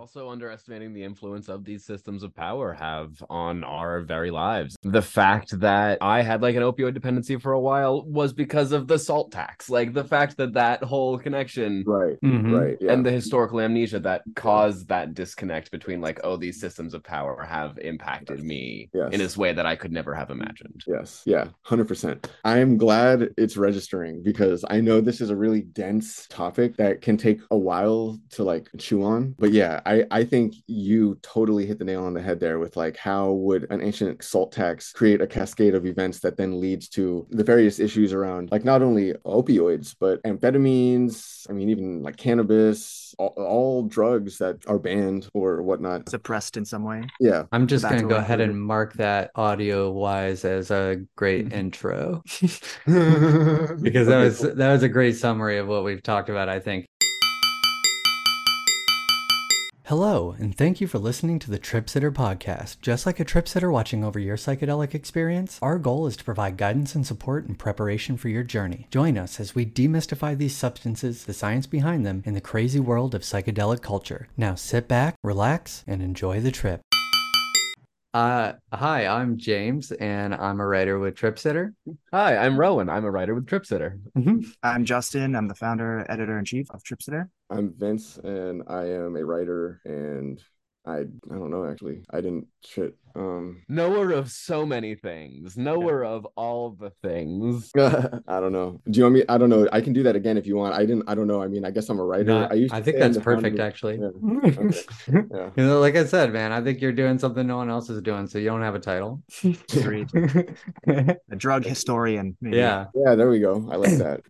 also underestimating the influence of these systems of power have on our very lives. The fact that I had like an opioid dependency for a while was because of the salt tax. Like the fact that that whole connection Right. Mhm. Right. Yeah. and the historical amnesia that caused that disconnect between like oh these systems of power have impacted me Yes. in this way that I could never have imagined. Yes. Yeah. 100%. I'm glad it's registering because I know this is a really dense topic that can take a while to like chew on. But yeah, I, I think you totally hit the nail on the head there with like how would an ancient salt tax create a cascade of events that then leads to the various issues around like not only opioids, but amphetamines, I mean, even like cannabis, all, all drugs that are banned or whatnot. suppressed in some way. Yeah. I'm just gonna go ahead and mark that audio wise as a great mm-hmm. intro because because that was that was a great summary of what we've talked about, I think. Hello, and thank you for listening to the Trip Sitter podcast. Just like a trip sitter watching over your psychedelic experience, our goal is to provide guidance and support in preparation for your journey. Join us as we demystify these substances, the science behind them, and the crazy world of psychedelic culture. Now sit back, relax, and enjoy the trip. Uh, hi, I'm James, and I'm a writer with TripSitter. Hi, I'm Rowan. I'm a writer with Trip Sitter. I'm Justin. I'm the founder, editor in chief of Tripsitter. I'm Vince, and I am a writer, and I I don't know actually. I didn't shit. Um, Knower of so many things. Knower of all the things. I don't know. Do you want me? I don't know. I can do that again if you want. I didn't. I don't know. I mean, I guess I'm a writer. No, I used. I to think I'm that's the founder perfect, of- actually. Yeah. Yeah. You know, like I said, man, I think you're doing something no one else is doing, so you don't have a title. A drug historian. maybe. yeah. Yeah, there we go. I like that.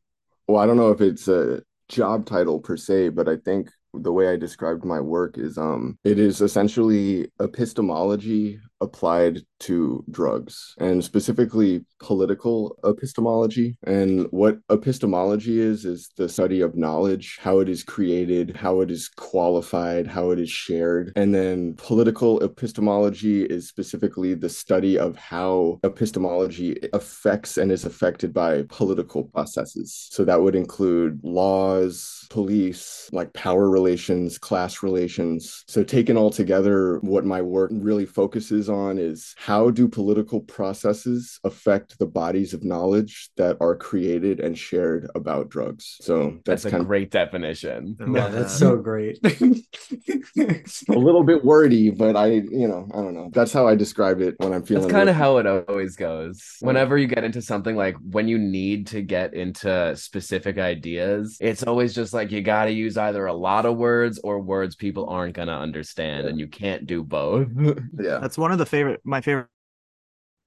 Well, I don't know if it's a job title per se, but I think the way I described my work is um it is essentially epistemology applied to drugs and specifically political epistemology. And what epistemology is is the study of knowledge, how it is created, how it is qualified, how it is shared. And then political epistemology is specifically the study of how epistemology affects and is affected by political processes. So that would include laws, police, like power relations, class relations. So taken all together, what my work really focuses on is how do political processes affect the bodies of knowledge that are created and shared about drugs. So That's that's, a kind great definition. I Yeah, love that's so great. a little bit wordy, but I, you know, I don't know. That's how I describe it when I'm feeling That's kind of how it always goes. Whenever you get into something like when you need to get into specific ideas, it's always just like you got to use either a lot of words or words people aren't going to understand, Yeah. and you can't do both. yeah. That's one of the favorite, my favorite.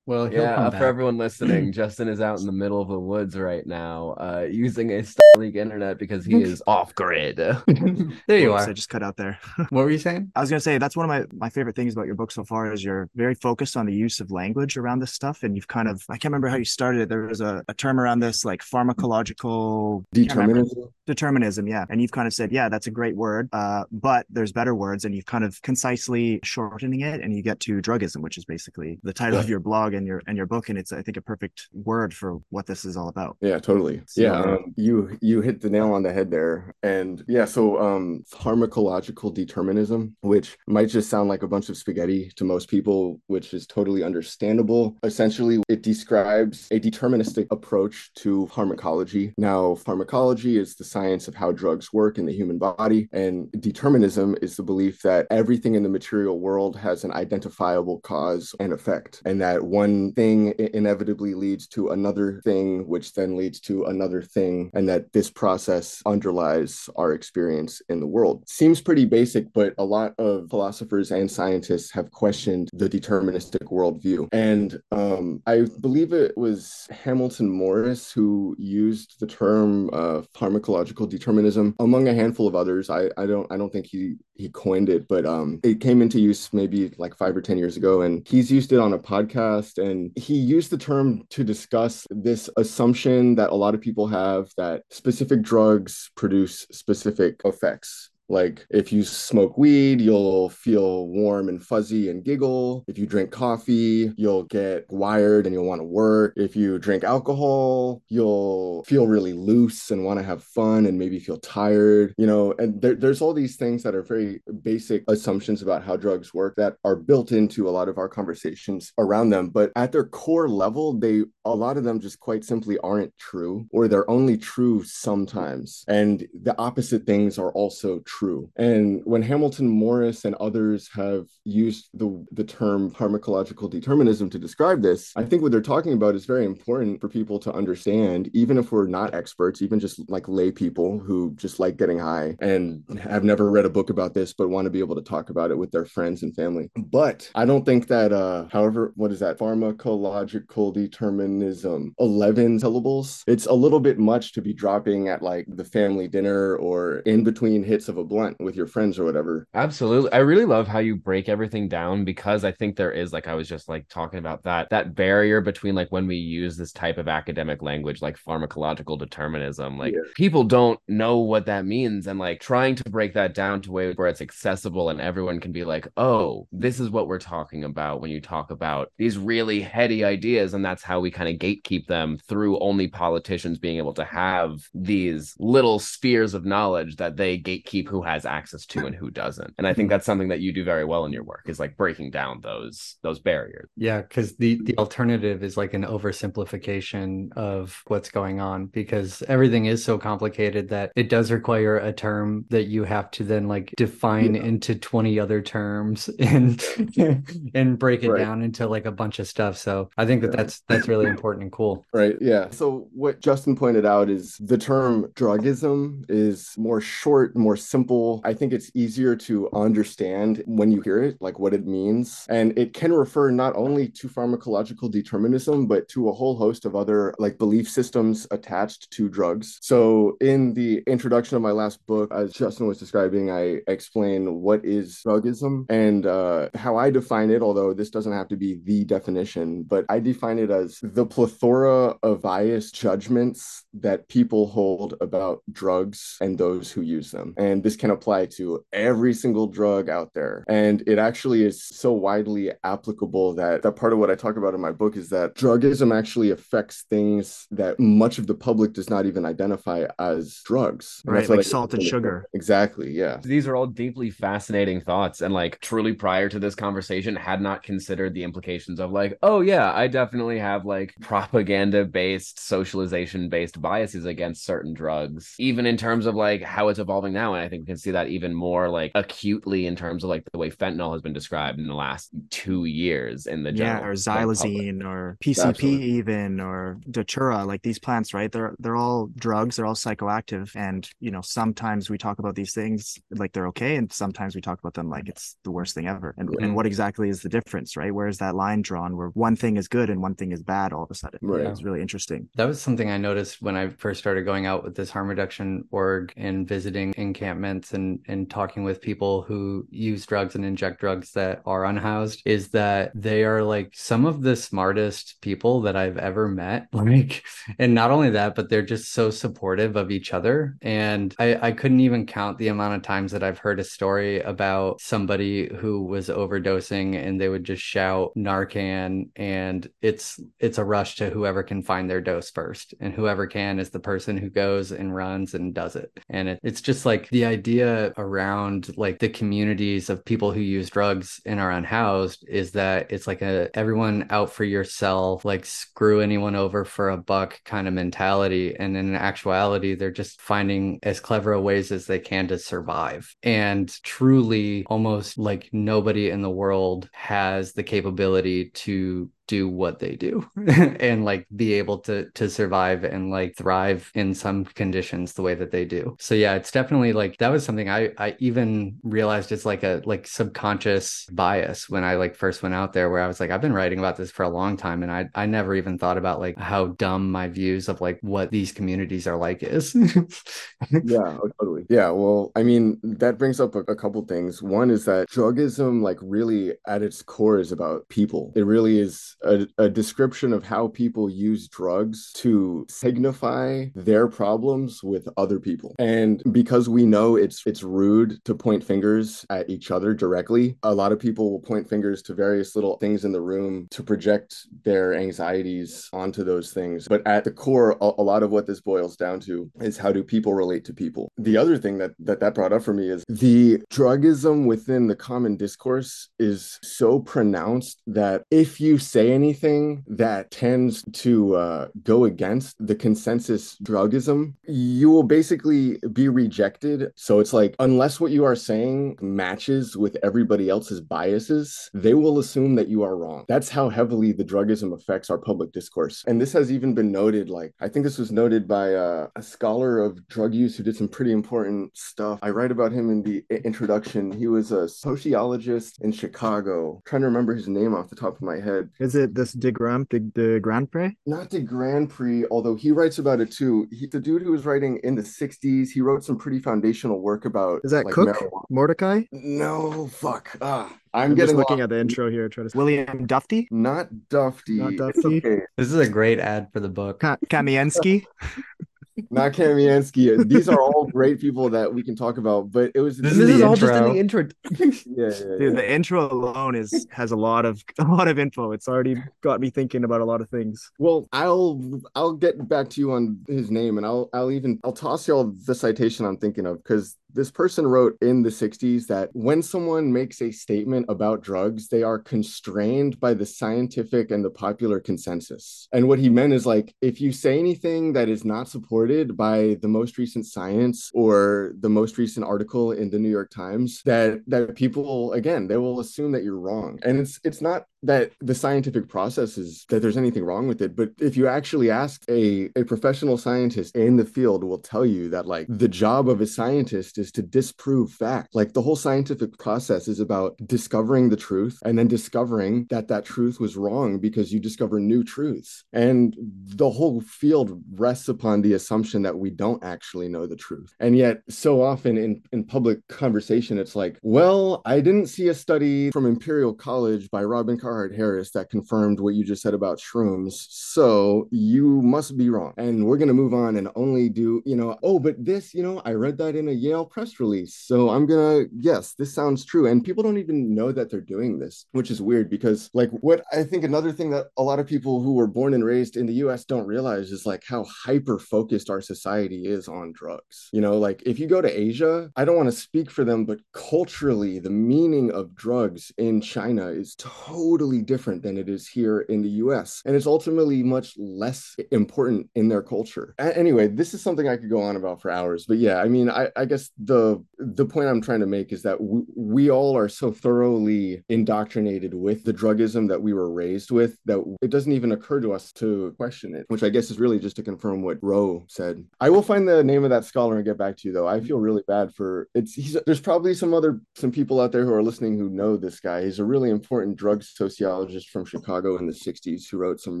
Well, he'll yeah, come uh, back. for everyone listening, Justin is out in the middle of the woods right now, uh, using a Starlink internet because he is off grid. there you Whoops, are. I just cut out there. What were you saying? I was gonna say that's one of my my favorite things about your book so far is you're very focused on the use of language around this stuff, and you've kind of I can't remember how you started it. There was a, a term around this like pharmacological. Determinism. determinism, yeah, and you've kind of said yeah that's a great word, uh, but there's better words, and you've kind of concisely shortening it, and you get to drugism, which is basically the title of your blog and your and your book, and it's I think a perfect word for what this is all about. Yeah, totally. So- Yeah, um, you you hit the nail on the head there. And yeah, so um pharmacological determinism, which might just sound like a bunch of spaghetti to most people, which is totally understandable. Essentially, it describes a deterministic approach to pharmacology. Now, pharmacology is the science of how drugs work in the human body, and determinism is the belief that everything in the material world has an identifiable cause and effect, and that one thing inevitably leads to another thing, which then leads to another thing, and that this process underlies our experience in the world. Seems pretty basic, but a lot of philosophers and scientists have questioned the deterministic worldview. And um, I believe it was Hamilton Morris who used the term uh, pharmacological determinism among a handful of others. I, I don't I don't think he he coined it, but um, it came into use maybe like five or ten years ago, and he's used it on a podcast, and he used the term to discuss this assumption that a lot of people have that specific drugs produce specific effects Like if you smoke weed, you'll feel warm and fuzzy and giggle. If you drink coffee, you'll get wired and you'll want to work. If you drink alcohol, you'll feel really loose and want to have fun and maybe feel tired, you know, and there, there's all these things that are very basic assumptions about how drugs work that are built into a lot of our conversations around them. But at their core level, they, a lot of them just quite simply aren't true or they're only true sometimes. And the opposite things are also true. And when Hamilton Morris and others have used the, the term pharmacological determinism to describe this, I think what they're talking about is very important for people to understand, even if we're not experts, even just like lay people who just like getting high and have never read a book about this, but want to be able to talk about it with their friends and family. But I don't think that, uh, however, what is that? Pharmacological determinism, 11 syllables. It's a little bit much to be dropping at like the family dinner or in between hits of a blunt with your friends or whatever. Absolutely. I really love how you break everything down because I think there is like I was just like talking about that that barrier between like when we use this type of academic language like pharmacological determinism like yeah. people don't know what that means and like trying to break that down to a way where it's accessible and everyone can be like, "Oh, this is what we're talking about when you talk about these really heady ideas and that's how we kind of gatekeep them through only politicians being able to have these little spheres of knowledge that they gatekeep who has access to and who doesn't and i think that's something that you do very well in your work is like breaking down those those barriers yeah because the the alternative is like an oversimplification of what's going on because everything is so complicated that it does require a term that you have to then like define yeah. into 20 other terms and and break it right. down into like a bunch of stuff so i think that yeah. that's that's really important and cool right yeah so what justin pointed out is the term drugism is more short more simple i think it's easier to understand when you hear it like what it means. And it can refer not only to pharmacological determinism but to a whole host of other like belief systems attached to drugs. So in the introduction of my last book as justin was describing i explain what is drugism and uh, how i define it although this doesn't have to be the definition but i define it as the plethora of biased judgments that people hold about drugs and those who use them. And this can apply to every single drug out there. And it actually is so widely applicable that that part of what I talk about in my book is that drugism actually affects things that much of the public does not even identify as drugs. Right, like salt and sugar. Exactly. Yeah. These are all deeply fascinating thoughts. And like truly prior to this conversation, had not considered the implications of like, oh yeah, I definitely have like propaganda based, socialization based biases against certain drugs, even in terms of like how it's evolving now. And I think we can see that even more like acutely in terms of like the way fentanyl has been described in the last two years in the yeah, or xylazine or PCP Absolutely. even or datura, like these plants, right? They're they're all drugs, they're all psychoactive. And you know, sometimes we talk about these things like they're okay, and sometimes we talk about them like it's the worst thing ever. And mm-hmm. and what exactly is the difference, right? Where is that line drawn where one thing is good and one thing is bad all of a sudden? Right. It's really interesting. That was something I noticed when I first started going out with this harm reduction org and visiting encampments and and talking with people who use drugs and inject drugs that are unhoused is that they are like some of the smartest people that I've ever met. Like and not only that, but they're just so supportive of each other. And I, I couldn't even count the amount of times that I've heard a story about somebody who was overdosing and they would just shout Narcan and it's it's a rush to whoever can find their dose first. And whoever can is the person who goes and runs and does it. And it, it's just like the idea around like the communities of people who use drugs and are unhoused is that it's like a everyone out for yourself, like screw anyone over for a buck kind of mentality. And in actuality, they're just finding as clever ways as they can to survive. And truly, almost like nobody in the world has the capability to do what they do and like be able to to survive and like thrive in some conditions the way that they do. So yeah it's definitely like that was something i i even realized it's like a like subconscious bias when i like first went out there where i was like i've been writing about this for a long time and i i never even thought about like how dumb my views of like what these communities are like is. Yeah oh, totally. Yeah well i mean that brings up a, a couple things. One is that drugism like really at its core is about people. It really is a, a description of how people use drugs to signify their problems with other people. And because we know it's it's rude to point fingers at each other directly, a lot of people will point fingers to various little things in the room to project their anxieties onto those things. But at the core, a, a lot of what this boils down to is how do people relate to people. The other thing that that, that brought up for me is the drugism within the common discourse is so pronounced that if you say anything that tends to uh, go against the consensus drugism, you will basically be rejected. So it's like, unless what you are saying matches with everybody else's biases, they will assume that you are wrong. That's how heavily the drugism affects our public discourse. And this has even been noted, like, I think this was noted by uh, a scholar of drug use who did some pretty important stuff. I write about him in the introduction. He was a sociologist in Chicago. I'm trying to remember his name off the top of my head. Is it this de Grand de, DeGrandpre? Not DeGrandpre, although he writes about it too. He, the dude who was writing in the 60s, he wrote some pretty foundational work about Is that like, Cook? marijuana. Mordecai? No, fuck. Ah, I'm, I'm, just looking lost. at the intro here. Try to William Dufty? Not Dufty. Not Dufty. okay. This is a great ad for the book. Ka- Kamiensky? Not Kamiansky. These are all great people that we can talk about, but it was This This is is all just in the intro. yeah, yeah, yeah. Dude, the intro alone is has a lot of a lot of info. It's already got me thinking about a lot of things. Well, I'll I'll get back to you on his name, and I'll I'll even I'll toss y'all the citation I'm thinking of because this person wrote in the 60s that when someone makes a statement about drugs, they are constrained by the scientific and the popular consensus. And what he meant is like if you say anything that is not supported by the most recent science or the most recent article in the New York Times, that that people again they will assume that you're wrong. And it's it's not that the scientific process is that there's anything wrong with it but if you actually ask a, a professional scientist in the field will tell you that like the job of a scientist is to disprove fact. Like the whole scientific process is about discovering the truth and then discovering that that truth was wrong because you discover new truths. And the whole field rests upon the assumption that we don't actually know the truth. And yet so often in in public conversation it's like well i didn't see a study from imperial college by robin harris that confirmed what you just said about shrooms. So you must be wrong. And we're going to move on and only do you know oh but this you know i read that in a yale press release. So i'm going to yes this sounds true. And people don't even know that they're doing this which is weird because like what i think another thing that a lot of people who were born and raised in the us don't realize is like how hyper focused our society is on drugs. You know like if you go to asia i don't want to speak for them but culturally the meaning of drugs in china is totally different than it is here in the us and it's ultimately much less important in their culture. Anyway this is something i could go on about for hours but yeah i mean i, I guess the the point i'm trying to make is that we, we all are so thoroughly indoctrinated with the drugism that we were raised with that it doesn't even occur to us to question it which i guess is really just to confirm what roe said. I will find the name of that scholar and get back to you though. I feel mm-hmm. really bad for it's he's there's probably some other some people out there who are listening who know this guy. He's a really important drug sociologist from chicago in the 60s who wrote some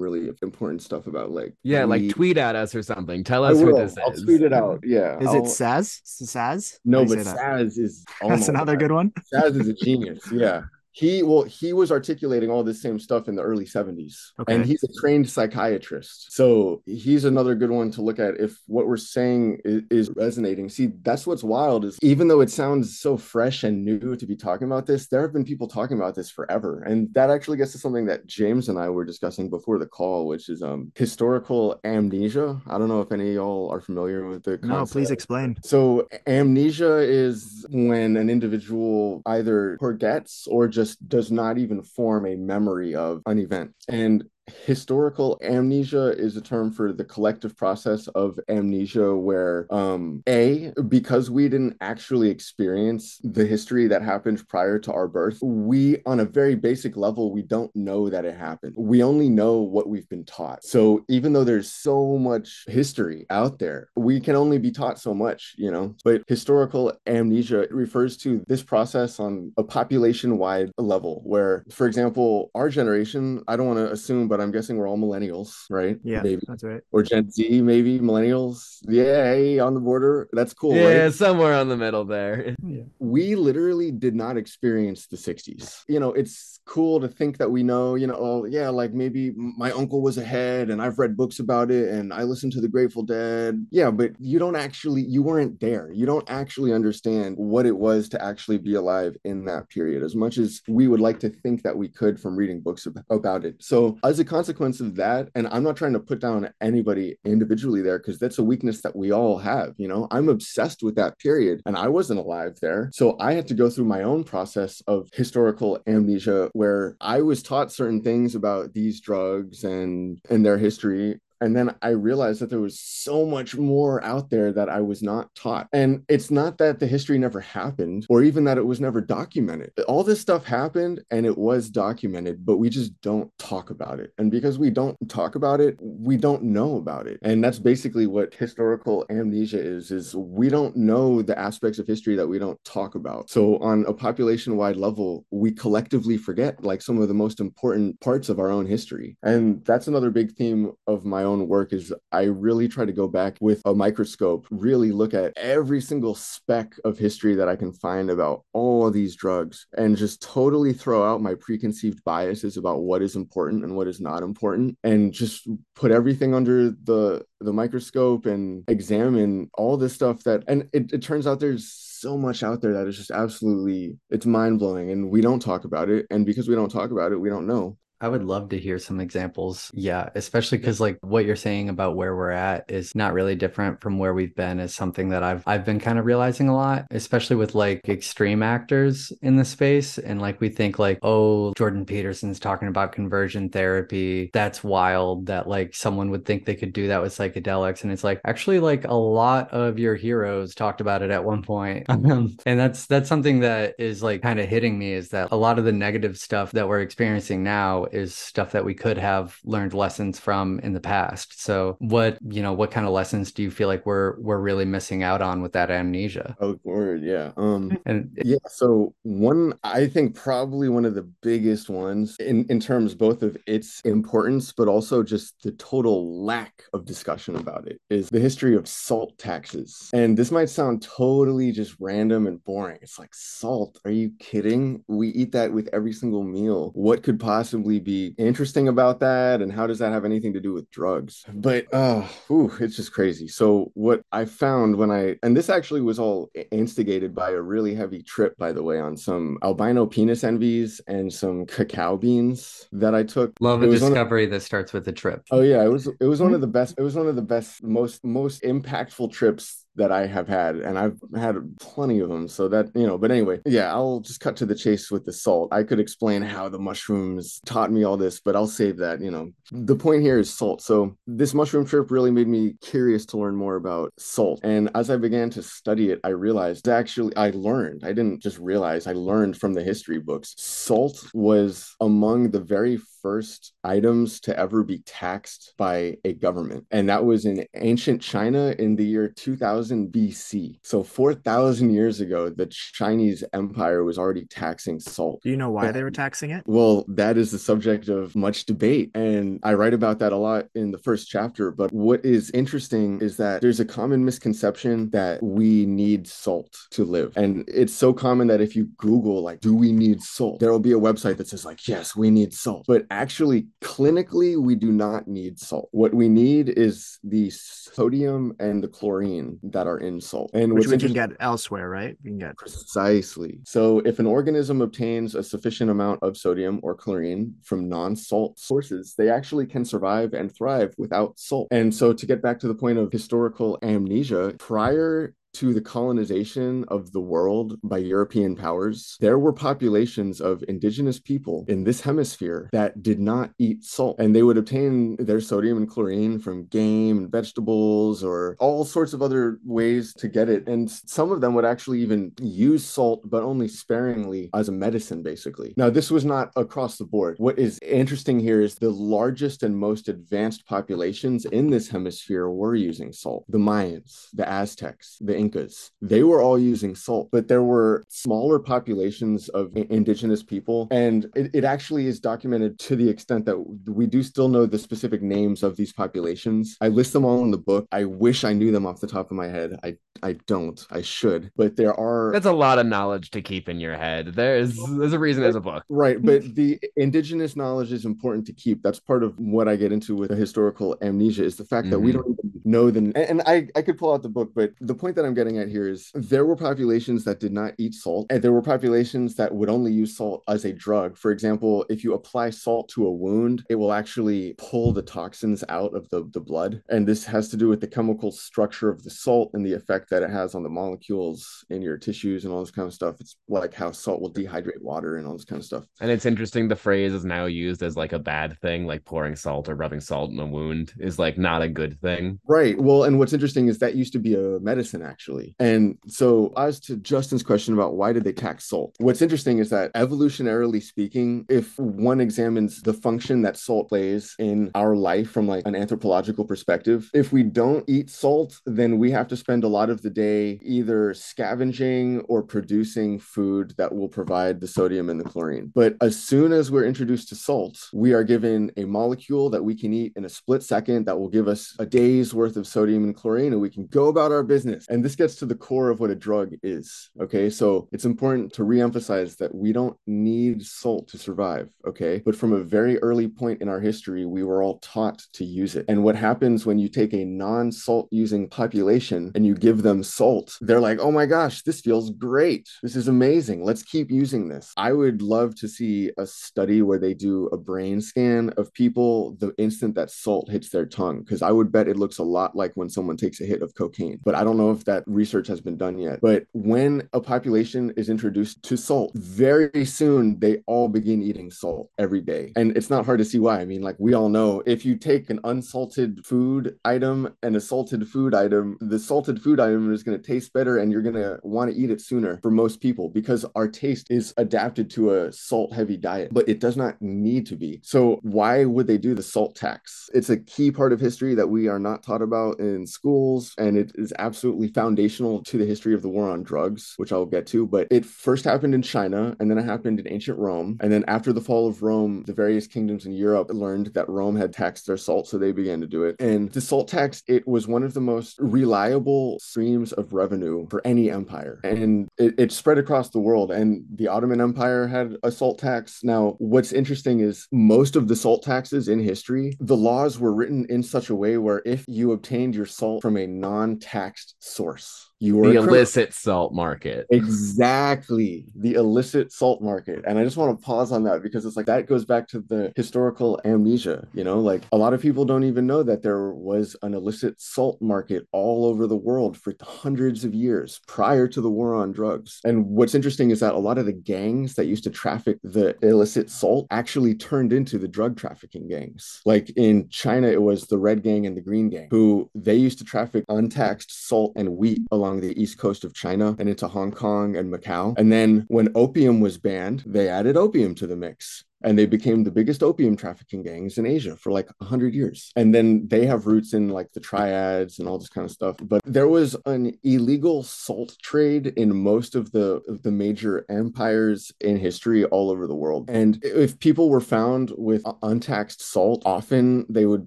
really important stuff about like Yeah, like tweet at us or something. Tell us who will. this I'll is. tweet it out. Yeah. Is I'll- it Szasz? Szasz? No, but you? Szasz is oh That's another God. good one. Szasz is a genius. Yeah. He well, he was articulating all this same stuff in the early 70s. Okay. And he's a trained psychiatrist. So he's another good one to look at if what we're saying is, is resonating. See, that's what's wild is even though it sounds so fresh and new to be talking about this, there have been people talking about this forever. And that actually gets to something that James and I were discussing before the call, which is um historical amnesia. I don't know if any of y'all are familiar with the No, please explain. So amnesia is when an individual either forgets or just does not even form a memory of an event. And historical amnesia is a term for the collective process of amnesia where um a because we didn't actually experience the history that happened prior to our birth we on a very basic level we don't know that it happened. We only know what we've been taught. So even though there's so much history out there we can only be taught so much you know? But historical amnesia refers to this process on a population wide level where for example our generation i don't want to assume but I'm guessing we're all millennials, right? Yeah, maybe that's right. or Gen Z, maybe millennials. Yeah, hey, on the border. That's cool. yeah, right? somewhere on the middle there. we literally did not experience the 60s. You know, it's cool to think that we know, you know, oh, yeah, like maybe my uncle was ahead and I've read books about it and I listened to the Grateful Dead. Yeah, but you don't actually, you weren't there. You don't actually understand what it was to actually be alive in that period, as much as we would like to think that we could from reading books about it. So, as a consequence of that, and I'm not trying to put down anybody individually there because that's a weakness that we all have. You know, I'm obsessed with that period and I wasn't alive there. So I had to go through my own process of historical amnesia where I was taught certain things about these drugs and and their history and then I realized that there was so much more out there that I was not taught. And it's not that the history never happened or even that it was never documented. All this stuff happened and it was documented, but we just don't talk about it. And because we don't talk about it, we don't know about it. And that's basically what historical amnesia is is we don't know the aspects of history that we don't talk about. So on a population-wide level, we collectively forget like some of the most important parts of our own history. And that's another big theme of my own work is I really try to go back with a microscope, really look at every single speck of history that I can find about all of these drugs and just totally throw out my preconceived biases about what is important and what is not important and just put everything under the the microscope and examine all this stuff that and it, it turns out there's so much out there that is just absolutely it's mind-blowing and we don't talk about it. And because we don't talk about it we don't know I would love to hear some examples. Yeah, especially because like what you're saying about where we're at is not really different from where we've been is something that I've I've been kind of realizing a lot, especially with like extreme actors in the space. And like we think like, oh, Jordan Peterson's talking about conversion therapy. That's wild that like someone would think they could do that with psychedelics. And it's like actually like a lot of your heroes talked about it at one point. Um, and that's that's something that is like kind of hitting me is that a lot of the negative stuff that we're experiencing now is stuff that we could have learned lessons from in the past. So what, you know, what kind of lessons do you feel like we're we're really missing out on with that amnesia? oh word yeah um And Yeah, so one I think probably one of the biggest ones in in terms both of its importance but also just the total lack of discussion about it is the history of salt taxes. And this might sound totally just random and boring. It's like salt, are you kidding? We eat that with every single meal. What could possibly be interesting about that and how does that have anything to do with drugs? But uh ooh, it's just crazy. So what I found when I and this actually was all instigated by a really heavy trip by the way on some albino penis envies and some cacao beans that I took. love It a was one of- discovery that starts with a trip. Oh yeah, it was it was one of the best it was one of the best most most impactful trips that I have had and I've had plenty of them so that you know but anyway yeah I'll just cut to the chase with the salt. I could explain how the mushrooms taught me all this but I'll save that you know. The point here is salt. So this mushroom trip really made me curious to learn more about salt and as I began to study it I realized actually I learned. I didn't just realize I learned from the history books. Salt was among the very first items to ever be taxed by a government. And that was in ancient China in the year 2000 BC. So 4,000 years ago, the Chinese empire was already taxing salt. Do you know why they were taxing it? Well, that is the subject of much debate. And I write about that a lot in the first chapter. But what is interesting is that there's a common misconception that we need salt to live. And it's so common that if you Google, like, do we need salt? There will be a website that says, like, yes, we need salt. But actually, clinically, we do not need salt. What we need is the sodium and the chlorine that are in salt. And Which we can get elsewhere, right? We can get Precisely. So, if an organism obtains a sufficient amount of sodium or chlorine from non salt sources, they actually can survive and thrive without salt. And so, to get back to the point of historical amnesia, prior to the colonization of the world by European powers, there were populations of indigenous people in this hemisphere that did not eat salt. And they would obtain their sodium and chlorine from game and vegetables or all sorts of other ways to get it. And some of them would actually even use salt, but only sparingly as a medicine, basically. Now, this was not across the board. What is interesting here is the largest and most advanced populations in this hemisphere were using salt the Mayans, the Aztecs, the Incas. They were all using salt, but there were smaller populations of indigenous people. And it, it actually is documented to the extent that we do still know the specific names of these populations. I list them all in the book. I wish I knew them off the top of my head. I I don't. I should. But there are That's a lot of knowledge to keep in your head. There's there's a reason there's a book. Right, but the indigenous knowledge is important to keep. That's part of what I get into with the historical amnesia is the fact that we Mhm. don't even know the and, and I I could pull out the book, but the point that I'm getting at here is there were populations that did not eat salt, and there were populations that would only use salt as a drug. For example, if you apply salt to a wound, it will actually pull the toxins out of the, the blood. And this has to do with the chemical structure of the salt and the effect that it has on the molecules in your tissues and all this kind of stuff. It's like how salt will dehydrate water and all this kind of stuff. And it's interesting the phrase is now used as like a bad thing, like pouring salt or rubbing salt in a wound is like not a good thing. Right. Well, and what's interesting is that used to be a medicine actually. And so as to Justin's question about why did they tax salt? What's interesting is that evolutionarily speaking, if one examines the function that salt plays in our life from like an anthropological perspective, if we don't eat salt, then we have to spend a lot of the day either scavenging or producing food that will provide the sodium and the chlorine. But as soon as we're introduced to salt, we are given a molecule that we can eat in a split second that will give us a day's worth of sodium and chlorine, and we can go about our business. And this gets to the core of what a drug is. Okay. So it's important to reemphasize that we don't need salt to survive. Okay. But from a very early point in our history, we were all taught to use it. And what happens when you take a non salt using population and you give them salt, they're like, oh my gosh, this feels great. This is amazing. Let's keep using this. I would love to see a study where they do a brain scan of people the instant that salt hits their tongue, because I would bet it looks a lot like when someone takes a hit of cocaine. But I don't know if that research has been done yet. But when a population is introduced to salt, very soon they all begin eating salt every day. And it's not hard to see why. I mean, like we all know if you take an unsalted food item and a salted food item, the salted food item is going to taste better and you're going to want to eat it sooner for most people because our taste is adapted to a salt heavy diet, but it does not need to be. So, why would they do the salt tax? It's a key part of history that we are not taught about in schools, and it is absolutely foundational to the history of the war on drugs, which I'll get to. But it first happened in China, and then it happened in ancient Rome. And then after the fall of Rome, the various kingdoms in Europe learned that Rome had taxed their salt, so they began to do it. And the salt tax, it was one of the most reliable streams of revenue for any empire. And it, it spread across the world. And the Ottoman Empire had a salt tax. Now, what's interesting is most of the salt taxes in history, the laws were written in such a way where if you obtained your salt from a non taxed source, source you were The illicit salt market. Exactly. The illicit salt market. And I just want to pause on that because it's like that goes back to the historical amnesia. You know, like a lot of people don't even know that there was an illicit salt market all over the world for hundreds of years prior to the war on drugs. And what's interesting is that a lot of the gangs that used to traffic the illicit salt actually turned into the drug trafficking gangs. Like in China, it was the Red Gang and the Green Gang, who they used to traffic untaxed salt and wheat along the east coast of China and into Hong Kong and Macau. And then when opium was banned, they added opium to the mix. And they became the biggest opium trafficking gangs in Asia for like 100 years. And then they have roots in like the triads and all this kind of stuff. But there was an illegal salt trade in most of the, the major empires in history all over the world. And if people were found with untaxed salt, often they would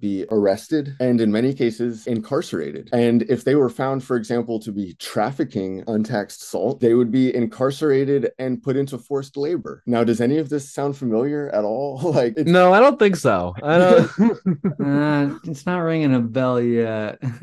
be arrested and in many cases incarcerated. And if they were found, for example, to be trafficking untaxed salt, they would be incarcerated and put into forced labor. Now, does any of this sound familiar at all? like, it's, No, I don't think so. I don't. Uh, it's not ringing a bell yet.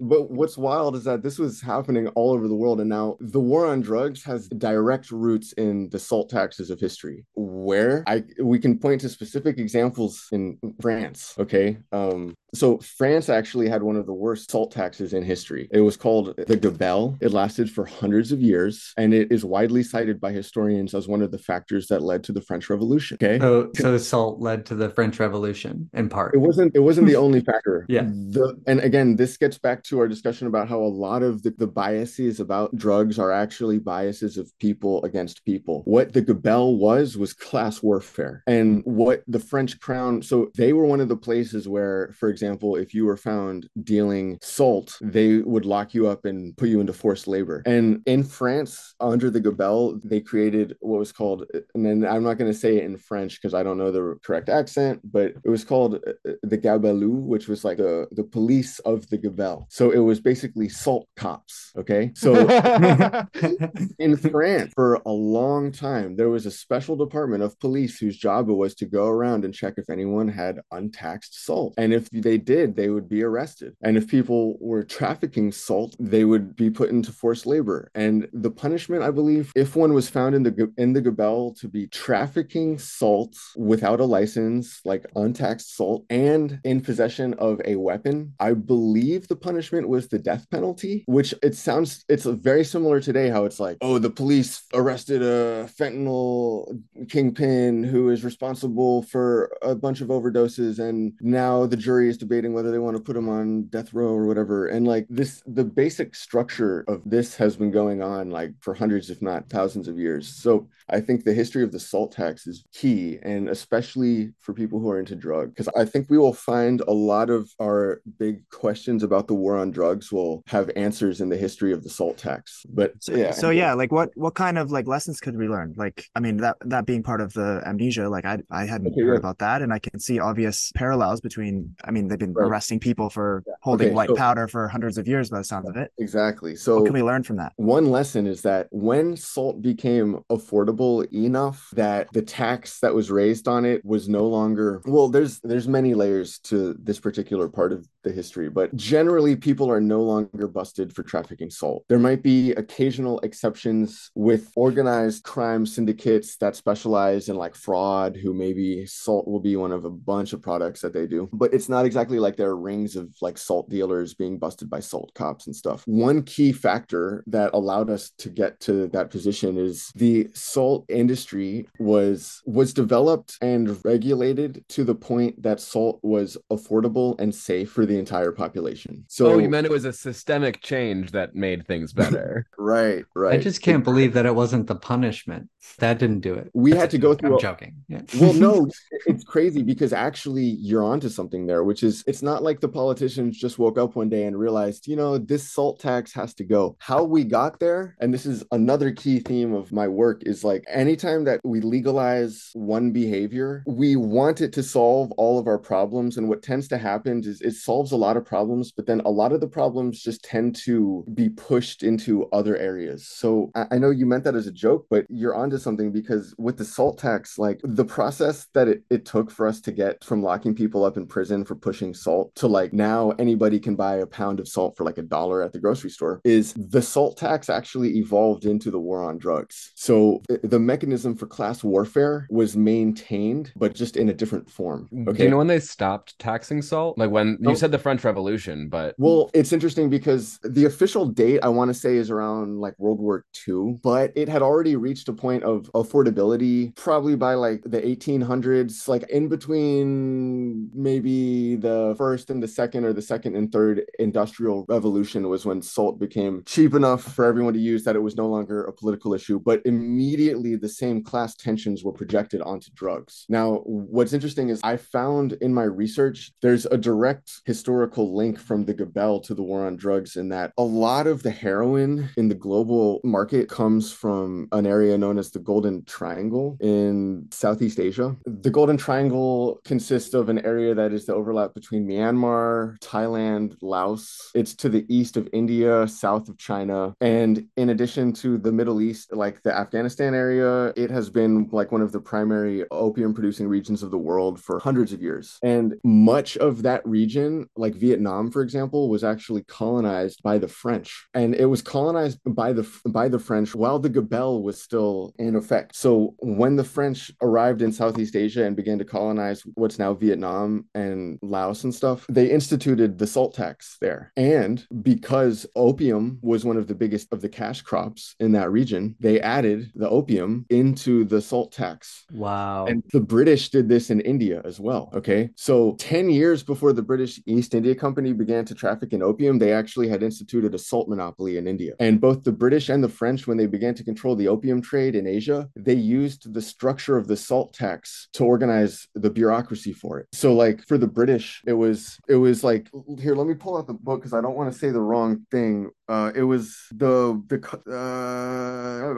but what's wild is that this was happening all over the world. And now the war on drugs has direct roots in the salt taxes of history, where I we can point to specific examples in France. Okay. Um, so France actually had one of the worst salt taxes in history. It was called the Gabelle. It lasted for hundreds of years, and it is widely cited by historians as one of the factors that led to the French Revolution. Okay. So, so salt led to the French Revolution in part. It wasn't it wasn't the only factor. Yeah. The and again, this gets back to our discussion about how a lot of the, the biases about drugs are actually biases of people against people. What the Gabelle was was class warfare. And what the French crown, so they were one of the places where, for example, if you were found dealing salt, they would lock you up and put you into forced labor. And in France, under the Gabelle, they created what was called, and then I'm not going to say it in French because I don't know the correct accent, but it was called uh, the Gabelou, which was like the, the police of the Gabelle. So it was basically salt cops. Okay. So in France, for a long time, there was a special department of police whose job it was to go around and check if anyone had untaxed salt. And if they did, they would be arrested. And if people were trafficking salt, they would be put into forced labor. And the punishment, I believe, if one was found in the in the Gabelle to be trafficking salt without a license, like untaxed salt, and in possession of a weapon, I believe the punishment was the death penalty, which it sounds it's very similar today how it's like, oh, the police arrested a fentanyl kingpin who is responsible for a bunch of overdoses and now the jury is debating whether they want to put him on death row or whatever. And like this the basic structure of this has been going on like for hundreds if not thousands of years. So I think the history of the salt tax is key, and especially for people who are into drugs, because I think we will find a lot of our big questions about the war on drugs will have answers in the history of the salt tax. But So yeah, so yeah, like what what kind of like lessons could we learn? Like I mean that that being part of the amnesia, like I I hadn't Okay, heard yeah. about that, and I can see obvious parallels between. I mean they've been Right. arresting people for holding Okay, white so- powder for hundreds of years by the sounds of it. exactly. So what can we learn from that? One lesson is that when salt became affordable enough that the tax that was raised on it was no longer well there's there's many layers to this particular part of the history but generally people are no longer busted for trafficking salt. There might be occasional exceptions with organized crime syndicates that specialize in like fraud who maybe salt will be one of a bunch of products that they do but it's not exactly like there are rings of like salt dealers being busted by salt cops and stuff. One key factor that allowed us to get to that position is the salt industry was was developed and regulated to the point that salt was affordable and safe for the entire population so oh, you meant it was a systemic change that made things better. right right I just can't believe that it wasn't the punishment. That didn't do it. We That's had to go through I'm a- joking. Yeah. well no it's crazy because actually you're onto something there which is it's not like the politicians just woke up one day and realized you know this salt tax has to go how we got there and this is another key theme of my work is like anytime that we legalize one behavior we want it to solve all of our problems. And what tends to happen is it solves a lot of problems but then a lot of the problems just tend to be pushed into other areas. So i, I know you meant that as a joke but you're onto something because with the salt tax like the process that it, it took for us to get from locking people up in prison for pushing salt to like now anybody can buy a pound of salt for like a dollar at the grocery store is the salt tax actually evolved into the war on drugs. So eh, the mechanism for class warfare was maintained but just in a different form okay Do you know when they stopped taxing salt? Like when you oh. said the French Revolution, but Well, it's interesting because the official date I want to say is around like World War II, but it had already reached a point of affordability probably by like the 1800s, like in between maybe the first and the second or the second and third industrial revolution was when salt became cheap enough for everyone to use that it was no longer a political issue, but immediately the same class were projected onto drugs. Now, what's interesting is I found in my research there's a direct historical link from the Gabelle to the war on drugs in that a lot of the heroin in the global market comes from an area known as the Golden Triangle in Southeast Asia. The Golden Triangle consists of an area that is the overlap between Myanmar, Thailand, Laos. It's to the east of India, south of China. And in addition to the Middle East, like the Afghanistan area, it has been like one of the primary opium producing regions of the world for hundreds of years. And much of that region, like Vietnam, for example, was actually colonized by the French. And it was colonized by the by the French while the Gabelle was still in effect. So when the French arrived in Southeast Asia and began to colonize what's now Vietnam and Laos and stuff, they instituted the salt tax there. And because opium was one of the biggest of the cash crops in that region, they added the opium into the salt salt tax. Wow. And the British did this in India as well. Okay. So 10 years before the British East India Company began to traffic in opium, they actually had instituted a salt monopoly in India. And both the British and the French, when they began to control the opium trade in Asia, they used the structure of the salt tax to organize the bureaucracy for it. So like for the British, it was it was like here, let me pull out the book because I don't want to say the wrong thing. Uh, it was the the uh,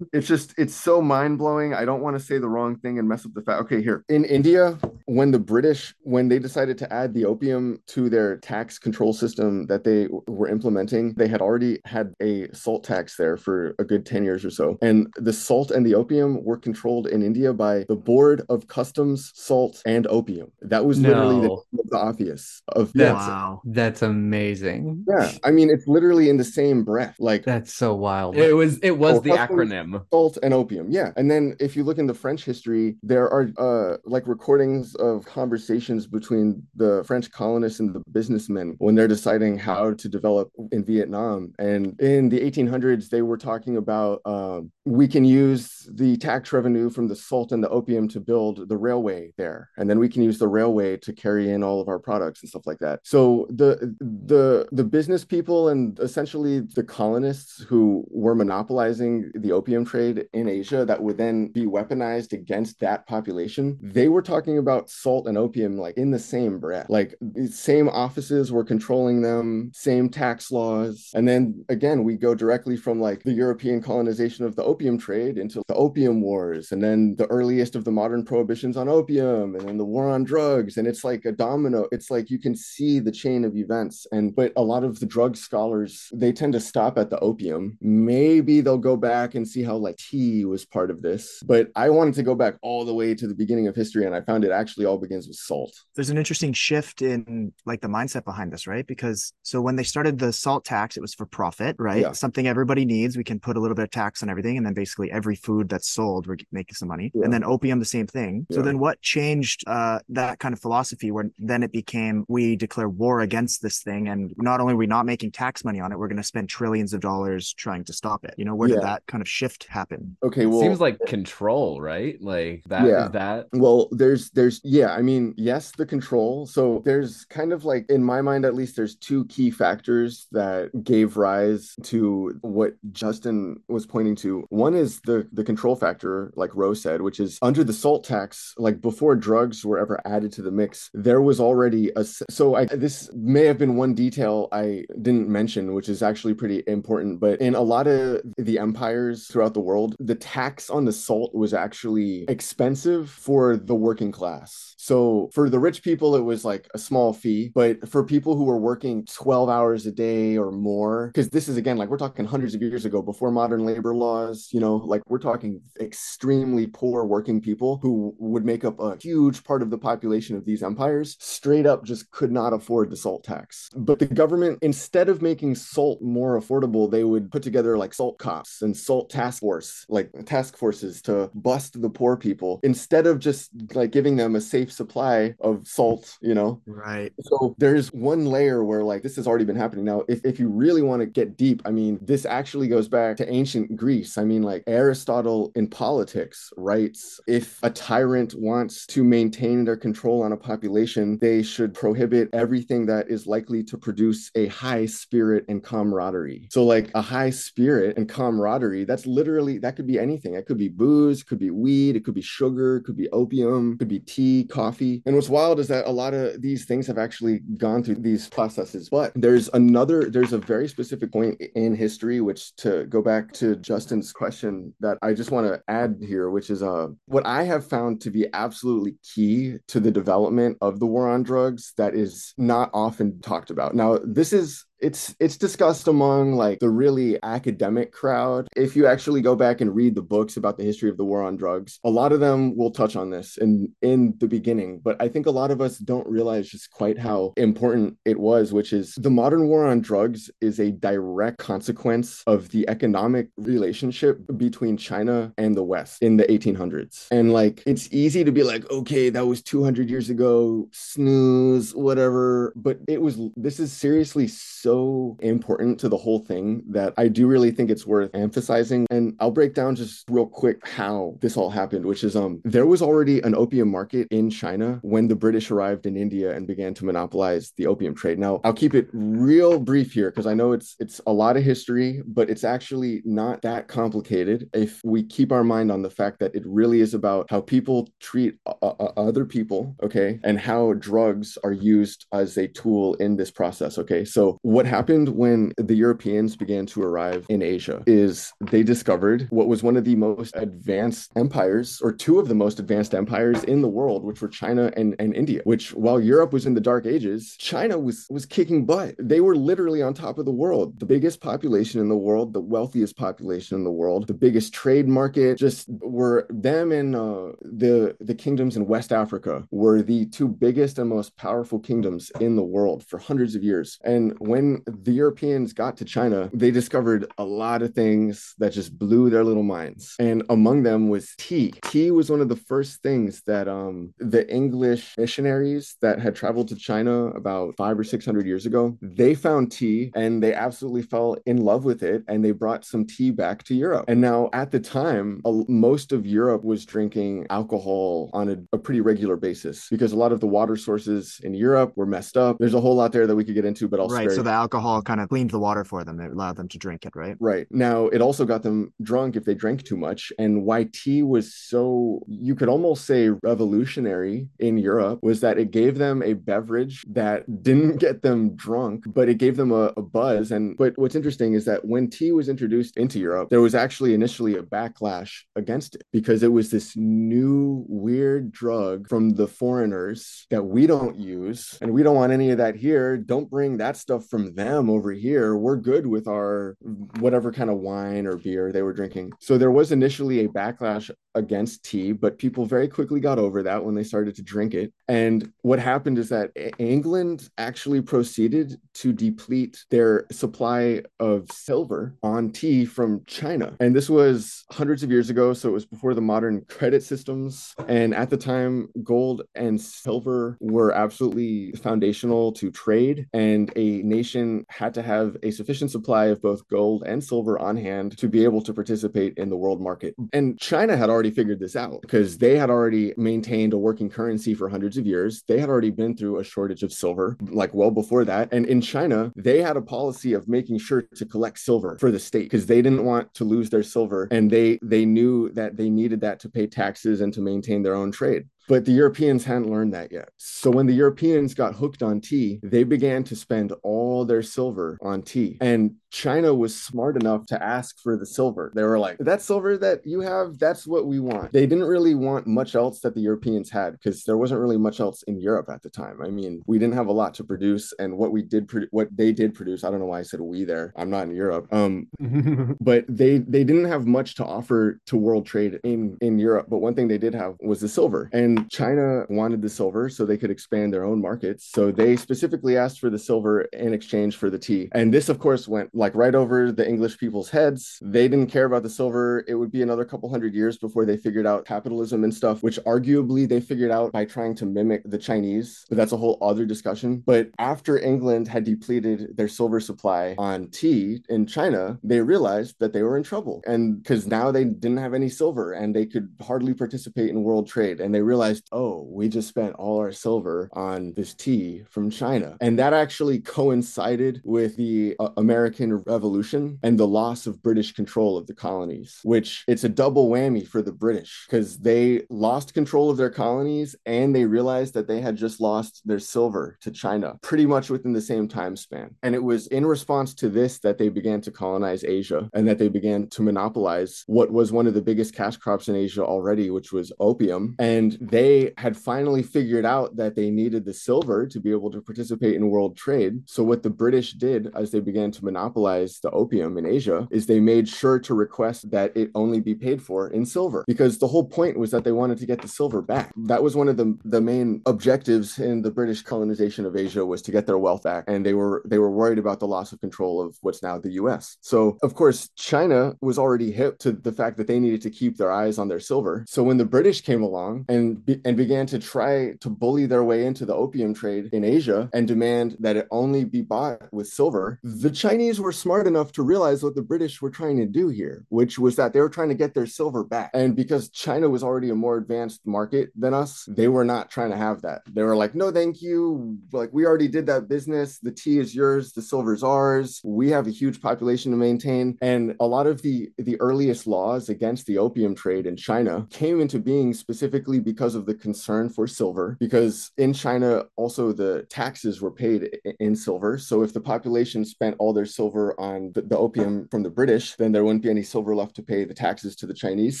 it's just it's so mind blowing. I don't want to say the wrong thing and mess up the fact. Okay, here in India, when the British when they decided to add the opium to their tax control system that they were implementing, they had already had a salt tax there for a good ten years or so, and the salt and the opium were controlled in India by the Board of Customs, Salt and Opium. That was literally the, the obvious of That's- wow. That's amazing. yeah. I mean, it's literally in the same breath, like That's so wild. It was it was Oh, the customs- acronym. salt and opium yeah and then if you look into french history there are uh like recordings of conversations between the french colonists and the businessmen when they're deciding how to develop in vietnam. And in the 1800s they were talking about um we can use the tax revenue from the salt and the opium to build the railway there. And then we can use the railway to carry in all of our products and stuff like that. So the the the business people and essentially the colonists who were monopolizing the opium trade in asia that would then be weaponized against that population they were talking about salt and opium like in the same breath. Like the same offices were controlling them same tax laws. And then again we go directly from like the european colonization of the opium trade into the opium wars and then the earliest of the modern prohibitions on opium and then the war on drugs and it's like a domino it's like you can see the chain of events and but a lot of the drug scholars they tend to stop at the opium maybe they'll go back and see how like tea was part of this but i wanted to go back all the way to the beginning of history and i found it actually all begins with salt there's an interesting shift in like the mindset behind this, right? Because so when they started the salt tax, it was for profit, right? Yeah. Something everybody needs. We can put a little bit of tax on everything, and then basically every food that's sold, we're making some money. Yeah. And then opium, the same thing. So then what changed uh, that kind of philosophy? Where then it became we declare war against this thing, and not only are we not making tax money on it, we're going to spend trillions of dollars trying to stop it. You know, where Yeah. did that kind of shift happen? okay well Seems like control, right? Like that is Yeah. that. Well, there's there's yeah, I mean, yes, the control. So there's kind of like in my mind at least there's two key factors that gave rise to what Justin was pointing to. One is the the control factor like Rose said, which is under the salt tax, like before drugs were ever added to the mix, there was already a. so I this may have been one detail I didn't mention, which is actually pretty important, but in a lot of the empires throughout the world, the tax on the salt was actually expensive for the working class. So for the rich people, it was like a small fee, but for people who were working 12 hours a day or more, because this is again, like we're talking hundreds of years ago before modern labor laws, you know, like we're talking extremely poor working people who would make up a huge part of the population of these empires, straight up just could not afford the salt tax. But the government, instead of making salt more affordable, they would put together like salt cops and salt task force, like task forces to bust the poor people instead of just like giving them a safe supply of salt, you know, Right. so there's one layer where like this has already been happening. Now, if, if you really want to get deep, I mean, this actually goes back to ancient Greece. I mean, like Aristotle in politics writes if a tyrant wants to maintain their control on a population, they should prohibit everything that is likely to produce a high spirit and camaraderie. So like a high spirit and camaraderie, that's literally that could be anything. It could be booze, could be weed, it could be sugar, it could be opium, could be tea, coffee. And what's wild is that a lot of these things have actually gone through these processes. But there's another, there's a very specific point in history, which to go back to Justin's question that I just want to add here, which is uh what I have found to be absolutely key to the development of the war on drugs that is not often talked about. Now, this is it's it's discussed among like the really academic crowd. If you actually go back and read the books about the history of the war on drugs a lot of them will touch on this in in the beginning but i think a lot of us don't realize just quite how important it was which is the modern war on drugs is a direct consequence of the economic relationship between china and the west in the 1800s and like it's easy to be like okay that was 200 years ago snooze whatever but it was this is seriously so so important to the whole thing that I do really think it's worth emphasizing. And I'll break down just real quick how this all happened, which is um there was already an opium market in China when the British arrived in India and began to monopolize the opium trade. Now, I'll keep it real brief here because I know it's it's a lot of history, but it's actually not that complicated if we keep our mind on the fact that it really is about how people treat other people, okay, and how drugs are used as a tool in this process, okay? So, what happened when the Europeans began to arrive in Asia is they discovered what was one of the most advanced empires, or two of the most advanced empires in the world, which were China and, and India, which while Europe was in the dark ages, China was, was kicking butt. They were literally on top of the world, the biggest population in the world, the wealthiest population in the world, the biggest trade market, just were them and uh, the, the kingdoms in West Africa were the two biggest and most powerful kingdoms in the world for hundreds of years. And when the Europeans got to China, they discovered a lot of things that just blew their little minds. And among them was tea. Tea was one of the first things that um, the English missionaries that had traveled to China about five or six hundred years ago, they found tea and they absolutely fell in love with it. And they brought some tea back to Europe. And now at the time, most of Europe was drinking alcohol on a, a pretty regular basis because a lot of the water sources in Europe were messed up. There's a whole lot there that we could get into, but I'll right. So the alcohol kind of cleaned the water for them. It allowed them to drink it, right? Right. Now it also got them drunk if they drank too much. And why tea was so you could almost say revolutionary in Europe was that it gave them a beverage that didn't get them drunk, but it gave them a, a buzz. And but what's interesting is that when tea was introduced into Europe, there was actually initially a backlash against it because it was this new weird drug from the foreigners that we don't use and we don't want any of that here. Don't bring that stuff from them over here. We're good with our whatever kind of wine or beer they were drinking. So there was initially a backlash against tea, but people very quickly got over that when they started to drink it. And what happened is that England actually proceeded to deplete their supply of silver on tea from China. And this was hundreds of years ago. So it was before the modern credit systems. And at the time, gold and silver were absolutely foundational to trade. And a nation had to have a sufficient supply of both gold and silver on hand to be able to participate in the world market. And China had already figured this out because they had already maintained a working currency for hundreds of years. They had already been through a shortage of silver, like well before that. And in China, they had a policy of making sure to collect silver for the state because they didn't want to lose their silver. And they they knew that they needed that to pay taxes and to maintain their own trade. But the Europeans hadn't learned that yet. So when the Europeans got hooked on tea, they began to spend all their silver on tea. And China was smart enough to ask for the silver. They were like, that silver that you have, that's what we want. They didn't really want much else that the Europeans had because there wasn't really much else in Europe at the time. I mean, we didn't have a lot to produce. And what we did, pro- what they did produce, I don't know why I said we there. I'm not in Europe. Um, but they they didn't have much to offer to world trade in in Europe. But one thing they did have was the silver. And China wanted the silver so they could expand their own markets. So they specifically asked for the silver in exchange for the tea. And this, of course, went like right over the English people's heads. They didn't care about the silver. It would be another couple hundred years before they figured out capitalism and stuff, which arguably they figured out by trying to mimic the Chinese. But that's a whole other discussion. But after England had depleted their silver supply on tea in China, they realized that they were in trouble. And because now they didn't have any silver and they could hardly participate in world trade. And they realized, oh, we just spent all our silver on this tea from China. And that actually coincided with the uh, American Revolution and the loss of British control of the colonies, which it's a double whammy for the British because they lost control of their colonies and they realized that they had just lost their silver to China pretty much within the same time span. And it was in response to this that they began to colonize Asia and that they began to monopolize what was one of the biggest cash crops in Asia already, which was opium. And they had finally figured out that they needed the silver to be able to participate in world trade. So, what the British did as they began to monopolize monopolize the opium in Asia is they made sure to request that it only be paid for in silver because the whole point was that they wanted to get the silver back. That was one of the the main objectives in the British colonization of Asia was to get their wealth back and they were they were worried about the loss of control of what's now the US. So, of course, China was already hip to the fact that they needed to keep their eyes on their silver. So when the British came along and be, and began to try to bully their way into the opium trade in Asia and demand that it only be bought with silver, the Chinese were smart enough to realize what the British were trying to do here, which was that they were trying to get their silver back. And because China was already a more advanced market than us, they were not trying to have that. They were like, "No, thank you. Like we already did that business. The tea is yours, the silver's ours. We have a huge population to maintain." And a lot of the the earliest laws against the opium trade in China came into being specifically because of the concern for silver because in China also the taxes were paid in silver. So if the population spent all their silver on the, the opium from the British, then there wouldn't be any silver left to pay the taxes to the Chinese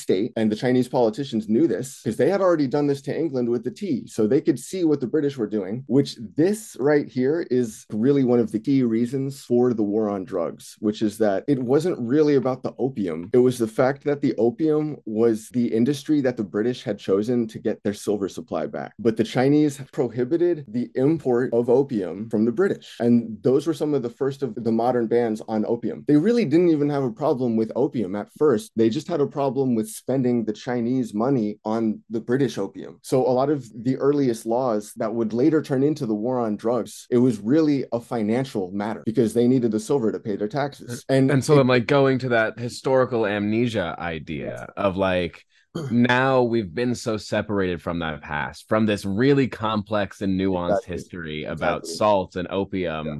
state. And the Chinese politicians knew this because they had already done this to England with the tea. So they could see what the British were doing, which this right here is really one of the key reasons for the war on drugs, which is that it wasn't really about the opium. It was the fact that the opium was the industry that the British had chosen to get their silver supply back. But the Chinese prohibited the import of opium from the British. And those were some of the first of the modern bans on opium. They really didn't even have a problem with opium at first. They just had a problem with spending the Chinese money on the British opium. So a lot of the earliest laws that would later turn into the war on drugs, it was really a financial matter because they needed the silver to pay their taxes. Uh, and and so it, I'm like going to that historical amnesia idea of like now we've been so separated from that past, from this really complex and nuanced Exactly. history about Exactly. salt and opium. yeah.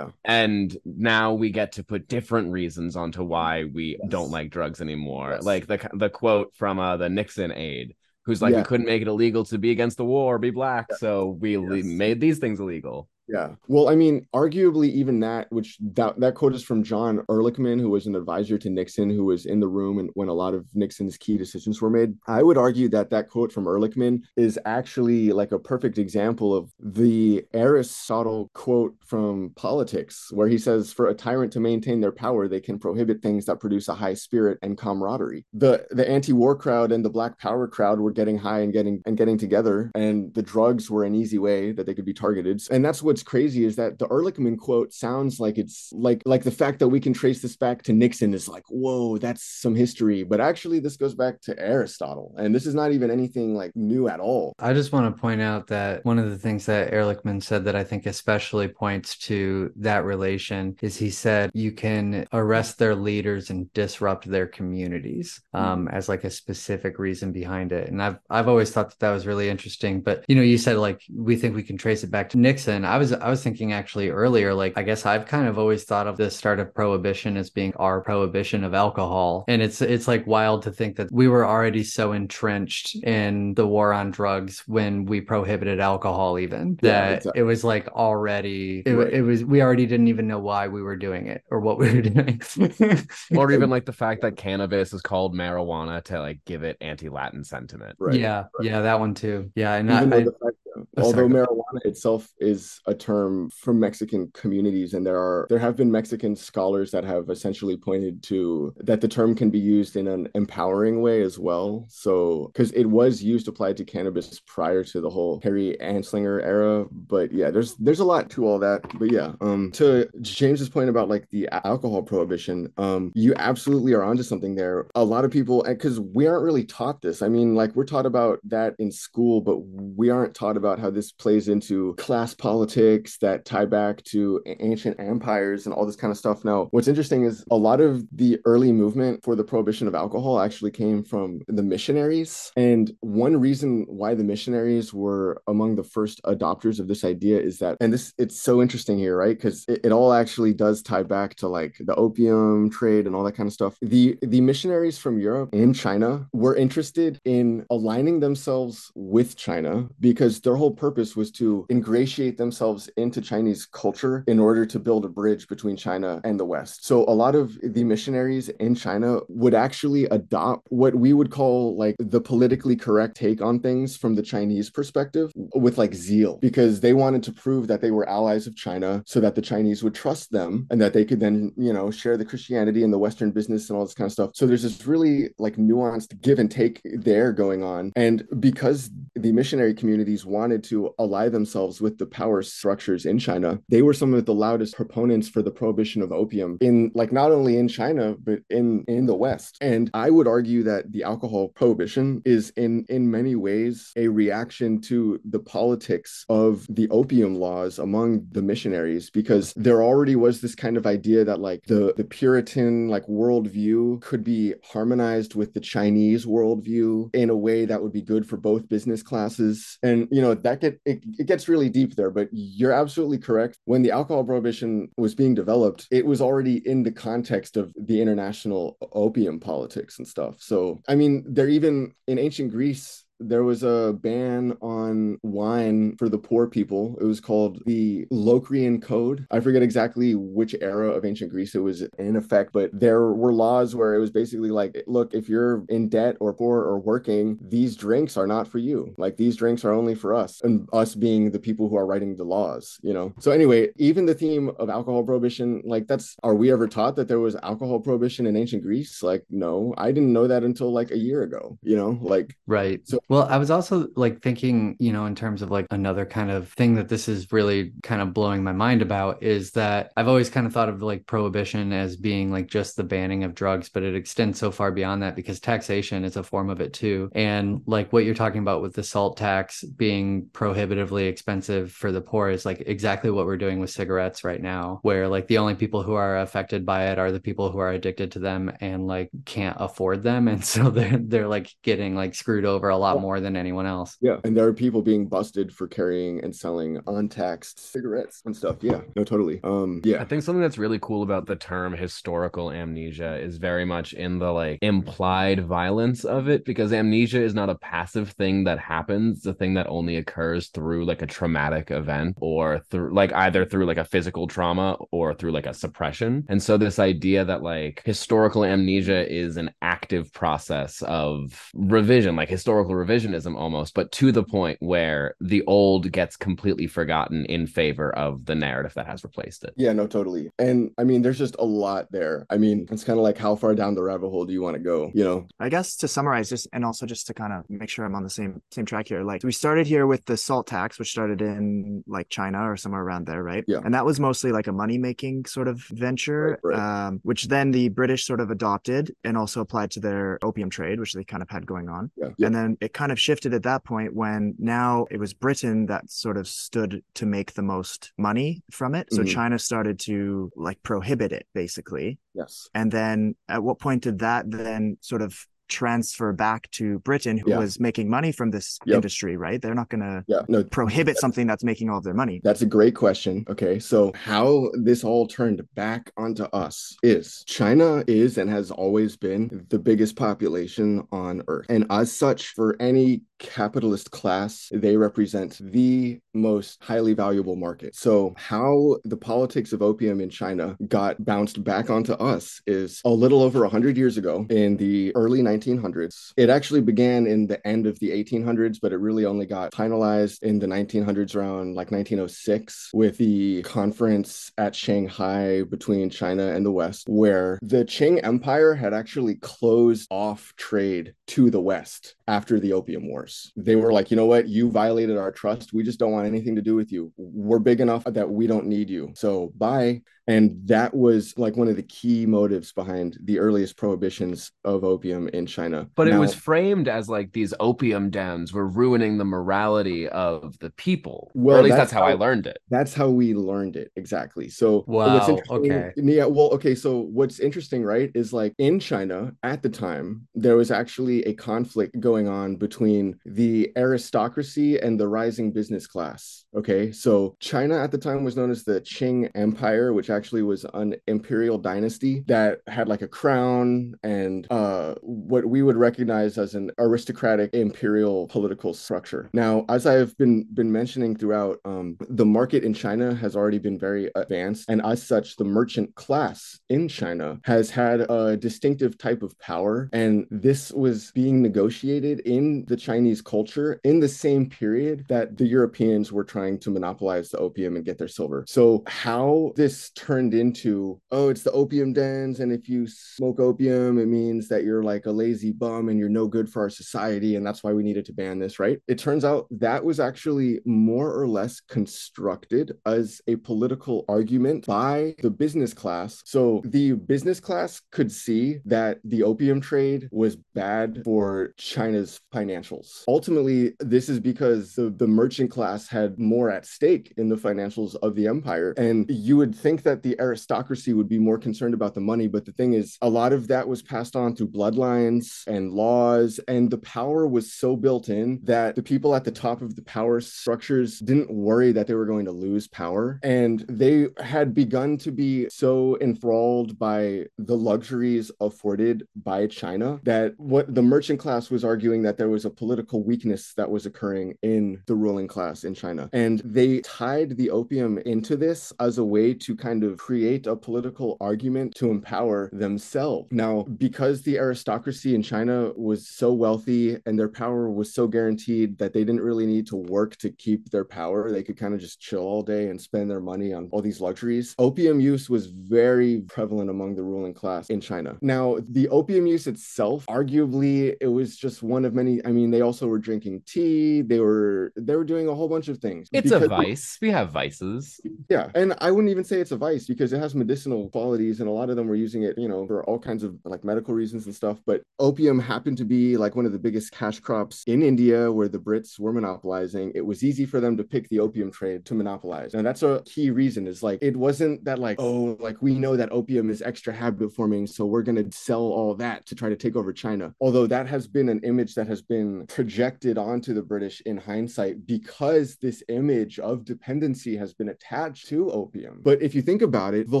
And now we get to put different reasons onto why we Yes. don't like drugs anymore. Yes. Like the the quote from uh, the Nixon aide, who's like, Yeah. "We couldn't make it illegal to be against the war or be black, so we le- Yes. made these things illegal." Yeah. Well, I mean, arguably even that, which that, that quote is from John Ehrlichman, who was an advisor to Nixon, who was in the room and when a lot of Nixon's key decisions were made. I would argue that that quote from Ehrlichman is actually like a perfect example of the Aristotle quote from politics, where he says, "For a tyrant to maintain their power, they can prohibit things that produce a high spirit and camaraderie." The the anti-war crowd and the Black Power crowd were getting high and getting and getting together, and the drugs were an easy way that they could be targeted. And that's what's crazy is that the Ehrlichman quote sounds like it's like like the fact that we can trace this back to Nixon is like, whoa, that's some history. But actually, this goes back to Aristotle, and this is not even anything like new at all. I just want to point out that one of the things that Ehrlichman said that I think especially points to that relation is he said you can arrest their leaders and disrupt their communities um, as like a specific reason behind it. And I've I've always thought that that was really interesting. But you know, you said like we think we can trace it back to Nixon. I was I was thinking actually earlier, like I guess I've kind of always thought of the start of prohibition as being our prohibition of alcohol, and it's it's like wild to think that we were already so entrenched in the war on drugs when we prohibited alcohol, even Yeah, that exactly. it was like already it, Right. it was we already didn't even know why we were doing it or what we were doing. Or even like the fact that cannabis is called marijuana to like give it anti-Latin sentiment. Right. Yeah, yeah, that one too. Yeah, and I, I the fact although marijuana itself is a term from Mexican communities, and there are there have been Mexican scholars that have essentially pointed to that the term can be used in an empowering way as well. So because it was used applied to cannabis prior to the whole Harry Anslinger era, but yeah, there's there's a lot to all that. But yeah, um, to James's point about like the alcohol prohibition, um, you absolutely are onto something there. A lot of people, because we aren't really taught this. I mean, like we're taught about that in school, but we aren't taught about how this plays into class politics that tie back to ancient empires and all this kind of stuff. Now, what's interesting is a lot of the early movement for the prohibition of alcohol actually came from the missionaries. And one reason why the missionaries were among the first adopters of this idea is that, and this, it's so interesting here, right? Because it, it all actually does tie back to like the opium trade and all that kind of stuff. The, the missionaries from Europe and China were interested in aligning themselves with China because their whole purpose was to ingratiate themselves into Chinese culture in order to build a bridge between China and the West. So a lot of the missionaries in China would actually adopt what we would call like the politically correct take on things from the Chinese perspective with like zeal because they wanted to prove that they were allies of China so that the Chinese would trust them and that they could then, you know, share the Christianity and the Western business and all this kind of stuff. So there's this really like nuanced give and take there going on. And because the missionary communities wanted to ally themselves with the power structures in China, they were some of the loudest proponents for the prohibition of opium in like not only in China, but in in the West. And I would argue that the alcohol prohibition is in in many ways a reaction to the politics of the opium laws among the missionaries because there already was this kind of idea that like the the Puritan like worldview could be harmonized with the Chinese worldview in a way that would be good for both business classes. And you know that get it, it gets really deep there, but you're absolutely correct. When the alcohol prohibition was being developed, it was already in the context of the international opium politics and stuff. So I mean, they're even in ancient Greece there was a ban on wine for the poor people. It was called the Locrian Code. I forget exactly which era of ancient Greece it was in effect, but there were laws where it was basically like, look, if you're in debt or poor or working, these drinks are not for you. Like these drinks are only for us, and us being the people who are writing the laws, you know? So, anyway, even the theme of alcohol prohibition, like that's, are we ever taught that there was alcohol prohibition in ancient Greece? Like, no, I didn't know that until like a year ago, you know? Like, right. So, well, I was also like thinking, you know, in terms of like another kind of thing that this is really kind of blowing my mind about is that I've always kind of thought of like prohibition as being like just the banning of drugs, but it extends so far beyond that because taxation is a form of it too. And like what you're talking about with the salt tax being prohibitively expensive for the poor is like exactly what we're doing with cigarettes right now, where like the only people who are affected by it are the people who are addicted to them and like can't afford them. And so they're they're like getting like screwed over a lot more than anyone else. Yeah. And there are people being busted for carrying and selling untaxed cigarettes and stuff. Yeah. No, totally. Um, yeah. I think something that's really cool about the term historical amnesia is very much in the like implied violence of it because amnesia is not a passive thing that happens. It's a thing that only occurs through like a traumatic event or through like either through like a physical trauma or through like a suppression. And so this idea that like historical amnesia is an active process of revision, like historical revisionism almost, but to the point where the old gets completely forgotten in favor of the narrative that has replaced it. Yeah, no, totally. And I mean, there's just a lot there. I mean, it's kind of like how far down the rabbit hole do you want to go? You know? I guess to summarize just and also just to kind of make sure I'm on the same same track here. Like we started here with the salt tax, which started in like China or somewhere around there, right? Yeah. And that was mostly like a money making sort of venture, right, right. Um, which then the British sort of adopted and also applied to their opium trade, which they kind of had going on. Yeah. yeah. And then it kind of shifted at that point when now it was Britain that sort of stood to make the most money from it. So Mhm. China started to like prohibit it basically. Yes. And then at what point did that then sort of transfer back to Britain, who Yeah. was making money from this Yep. industry, right? They're not going to Yeah. No, prohibit something that's making all of their money. That's a great question. Okay. So, how this all turned back onto us is China is and has always been the biggest population on earth. And as such, for any capitalist class, they represent the most highly valuable market. So, how the politics of opium in China got bounced back onto us is a little over 100 years ago in the early 1900s. It actually began in the end of the 1800s, but it really only got finalized in the 1900s around like 1906 with the conference at Shanghai between China and the West, where the Qing Empire had actually closed off trade to the West after the Opium Wars. They were like, you know what? You violated our trust. We just don't want anything to do with you. We're big enough that we don't need you. So bye. And that was like one of the key motives behind the earliest prohibitions of opium in China. But it was framed as like these opium dens were ruining the morality of the people. Well, or at least that's that's, how, I learned it. That's how we learned it exactly. So Wow, okay. Yeah, well, okay. So what's interesting, right, is like in China at the time, there was actually a conflict going on between the aristocracy and the rising business class. Okay. So China at the time was known as the Qing Empire, which actually was an imperial dynasty that had like a crown and uh what we would recognize as an aristocratic imperial political structure. Now, as I've been been mentioning throughout, um, the market in China has already been very advanced, and as such, the merchant class in China has had a distinctive type of power, and this was being negotiated in the Chinese culture in the same period that the Europeans were trying to monopolize the opium and get their silver. So how this turned into, oh, it's the opium dens, and if you smoke opium, it means that you're like a lazy bum and you're no good for our society, and that's why we needed to ban this, right? It turns out that was actually more or less constructed as a political argument by the business class. So the business class could see that the opium trade was bad for China's financials. Ultimately, this is because the, the merchant class had more at stake in the financials of the empire. And you would think that the aristocracy would be more concerned about the money. But the thing is, a lot of that was passed on through bloodlines and laws. And the power was so built in that the people at the top of the power structures didn't worry that they were going to lose power. And they had begun to be so enthralled by the luxuries afforded by China that what the merchant class was arguing that there was a political weakness that was occurring in the ruling class in China. And they tied the opium into this as a way to kind of create a political argument to empower themselves. Now, because the aristocracy in China was so wealthy and their power was so guaranteed that they didn't really need to work to keep their power, they could kind of just chill all day and spend their money on all these luxuries. Opium use was very prevalent among the ruling class in China. Now, the opium use itself, arguably, it was just one of many. I mean, they also were drinking tea. They were they were doing a whole bunch of things. It's a vice. We have vices. Yeah, and I wouldn't even say it's a vice because it has medicinal qualities, and a lot of them were using it, you know, for all kinds of like medical reasons and stuff. But opium happened to be like one of the biggest cash crops in India, where the Brits were monopolizing. It was easy for them to pick the opium trade to monopolize, and that's a key reason. Is like it wasn't that like oh like we know that opium is extra habit forming, so we're gonna sell all that to try to take over China. Although that has been an image that has been projected onto the British in hindsight because this image of dependency has been attached to opium. But if you think about it, the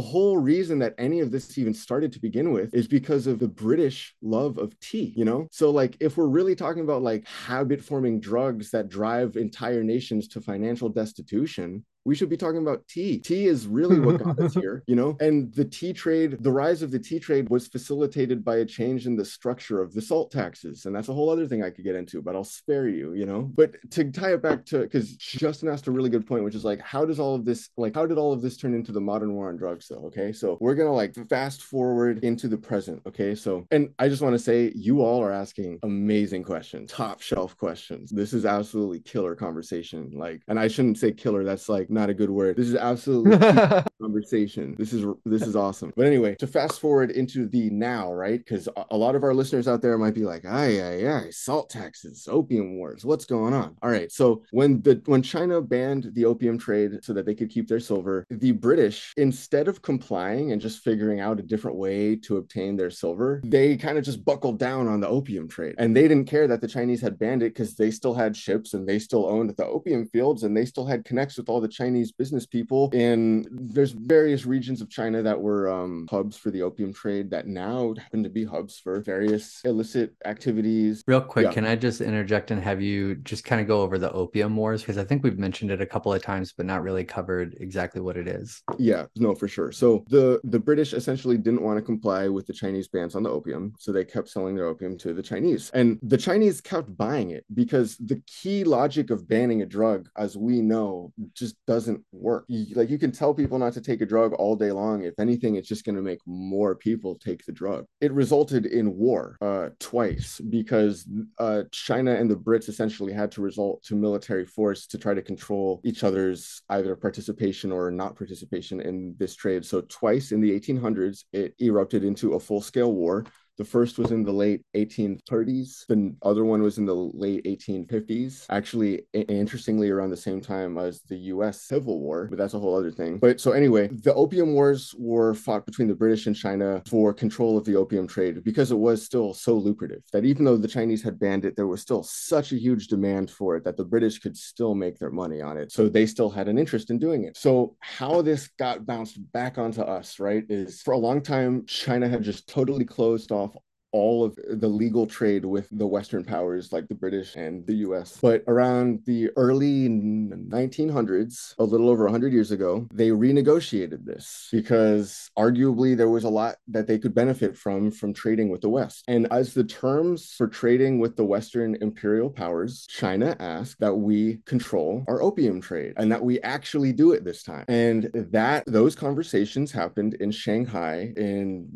whole reason that any of this even started to begin with is because of the British love of tea, you know? So, like, if we're really talking about like habit forming drugs that drive entire nations to financial destitution, we should be talking about tea. Tea is really what got us here, you know? And the tea trade, the rise of the tea trade was facilitated by a change in the structure of the salt taxes. And that's a whole other thing I could get into, but I'll spare you, you know? But to tie it back to, because Justin asked a really good point, which is like, how does all of this, like, how did all of this turn into the modern war on drugs, though? Okay. So we're going to like fast forward into the present. Okay. So, and I just want to say, you all are asking amazing questions, top shelf questions. This is absolutely killer conversation. Like, and I shouldn't say killer, that's like, not a good word. This is absolutely conversation. This is this is awesome. But anyway, to fast forward into the now, right? Because a lot of our listeners out there might be like, "Ay, ay, ay, salt taxes, opium wars. What's going on?" All right. So when the when China banned the opium trade so that they could keep their silver, the British, instead of complying and just figuring out a different way to obtain their silver, they kind of just buckled down on the opium trade, and they didn't care that the Chinese had banned it because they still had ships and they still owned the opium fields and they still had connects with all the Chinese Chinese business people. And there's various regions of China that were um, hubs for the opium trade that now happen to be hubs for various illicit activities. Real quick, yeah. can I just interject and have you just kind of go over the opium wars? Because I think we've mentioned it a couple of times, but not really covered exactly what it is. Yeah, no, for sure. So the the British essentially didn't want to comply with the Chinese bans on the opium, so they kept selling their opium to the Chinese, and the Chinese kept buying it because the key logic of banning a drug, as we know, just doesn't work. Like you can tell people not to take a drug all day long. If anything, it's just going to make more people take the drug. It resulted in war uh, twice because uh, China and the Brits essentially had to resort to military force to try to control each other's either participation or not participation in this trade. So twice in the 1800s, it erupted into a full scale war the first was in the late 1830s. The other one was in the late 1850s. Actually, interestingly, around the same time as the US Civil War, but that's a whole other thing. But so anyway, the Opium Wars were fought between the British and China for control of the opium trade because it was still so lucrative that even though the Chinese had banned it, there was still such a huge demand for it that the British could still make their money on it. So they still had an interest in doing it. So how this got bounced back onto us, right, is for a long time, China had just totally closed off all of the legal trade with the Western powers like the British and the US. But around the early 1900s, a little over 100 years ago, they renegotiated this because arguably there was a lot that they could benefit from from trading with the West. And as the terms for trading with the Western imperial powers, China asked that we control our opium trade and that we actually do it this time. And that those conversations happened in Shanghai in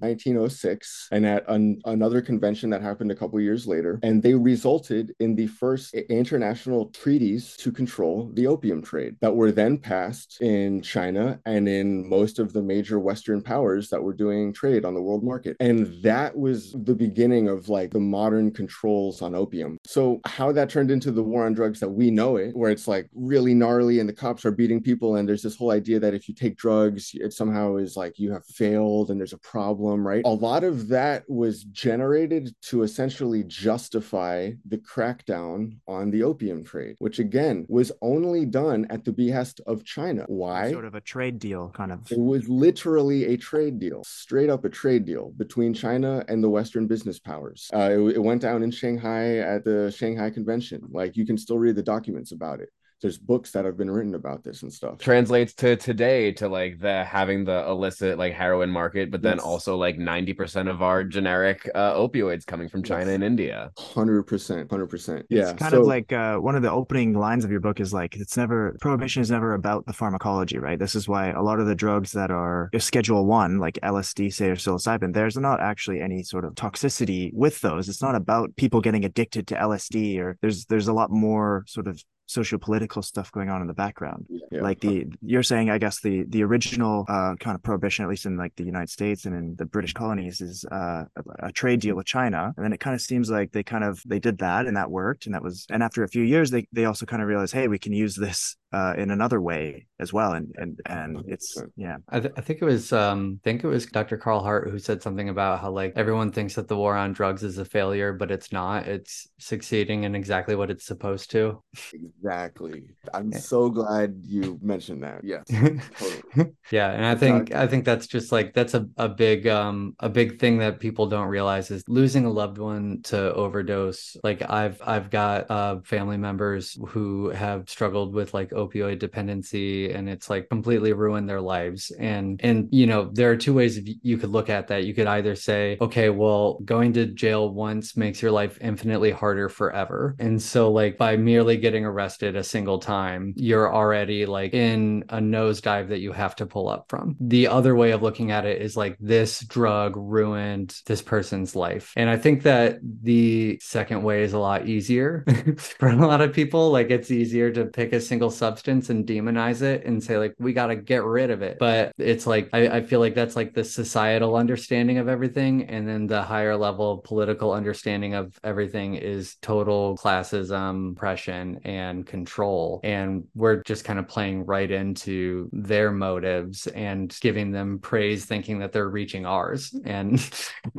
1906 and at an, another convention that happened a couple years later. And they resulted in the first international treaties to control the opium trade that were then passed in China and in most of the major Western powers that were doing trade on the world market. And that was the beginning of like the modern controls on opium. So, how that turned into the war on drugs that we know it, where it's like really gnarly and the cops are beating people, and there's this whole idea that if you take drugs, it somehow is like you have failed and there's a problem, right? A lot of that was generated to essentially justify the crackdown on the opium trade, which again was only done at the behest of China. Why? Sort of a trade deal, kind of. It was literally a trade deal, straight up a trade deal between China and the Western business powers. Uh, it, it went down in Shanghai at the Shanghai Convention. Like you can still read the documents about it there's books that have been written about this and stuff. Translates to today to like the having the illicit like heroin market, but then also like 90% of our generic uh, opioids coming from China Yes. and India. Hundred percent, hundred percent. Yeah. It's kind so- of like uh, one of the opening lines of your book is like it's never prohibition is never about the pharmacology, right? This is why a lot of the drugs that are Schedule One, like LSD, say, or psilocybin, there's not actually any sort of toxicity with those. It's not about people getting addicted to LSD, or there's there's a lot more sort of socio-political stuff going on in the background. Yeah. like the you're saying i guess the the original uh kind of prohibition at least in like the united states and in the british colonies is uh a, a trade deal with china. And then it kind of seems like they kind of they did that and that worked and that was and after a few years they they also kind of realized hey we can use this uh in another way as well and and and it's yeah I, th- I think it was um I think it was Dr. Carl Hart who said something about how like everyone thinks that the war on drugs is a failure, but it's not. It's succeeding in exactly what it's supposed to. exactly. I'm so glad you mentioned that. Yes, totally. yeah, and I think not- I think that's just like that's a, a big um a big thing that people don't realize is losing a loved one to overdose. Like I've I've got uh family members who have struggled with like opioid dependency and it's like completely ruined their lives. And and you know, there are two ways you could look at that. You could either say, okay, well, going to jail once makes your life infinitely harder forever. And so like by merely getting arrested a single time, you're already like in a nosedive that you have to pull up from. The other way of looking at it is like this drug ruined this person's life. And I think that the second way is a lot easier for a lot of people. Like it's easier to pick a single substance and demonize it and say, like, we got to get rid of it. But it's like, I, I feel like that's like the societal understanding of everything. And then the higher level political understanding of everything is total classism, oppression, and control. And we're just kind of playing right into their motives and giving them praise, thinking that they're reaching ours. And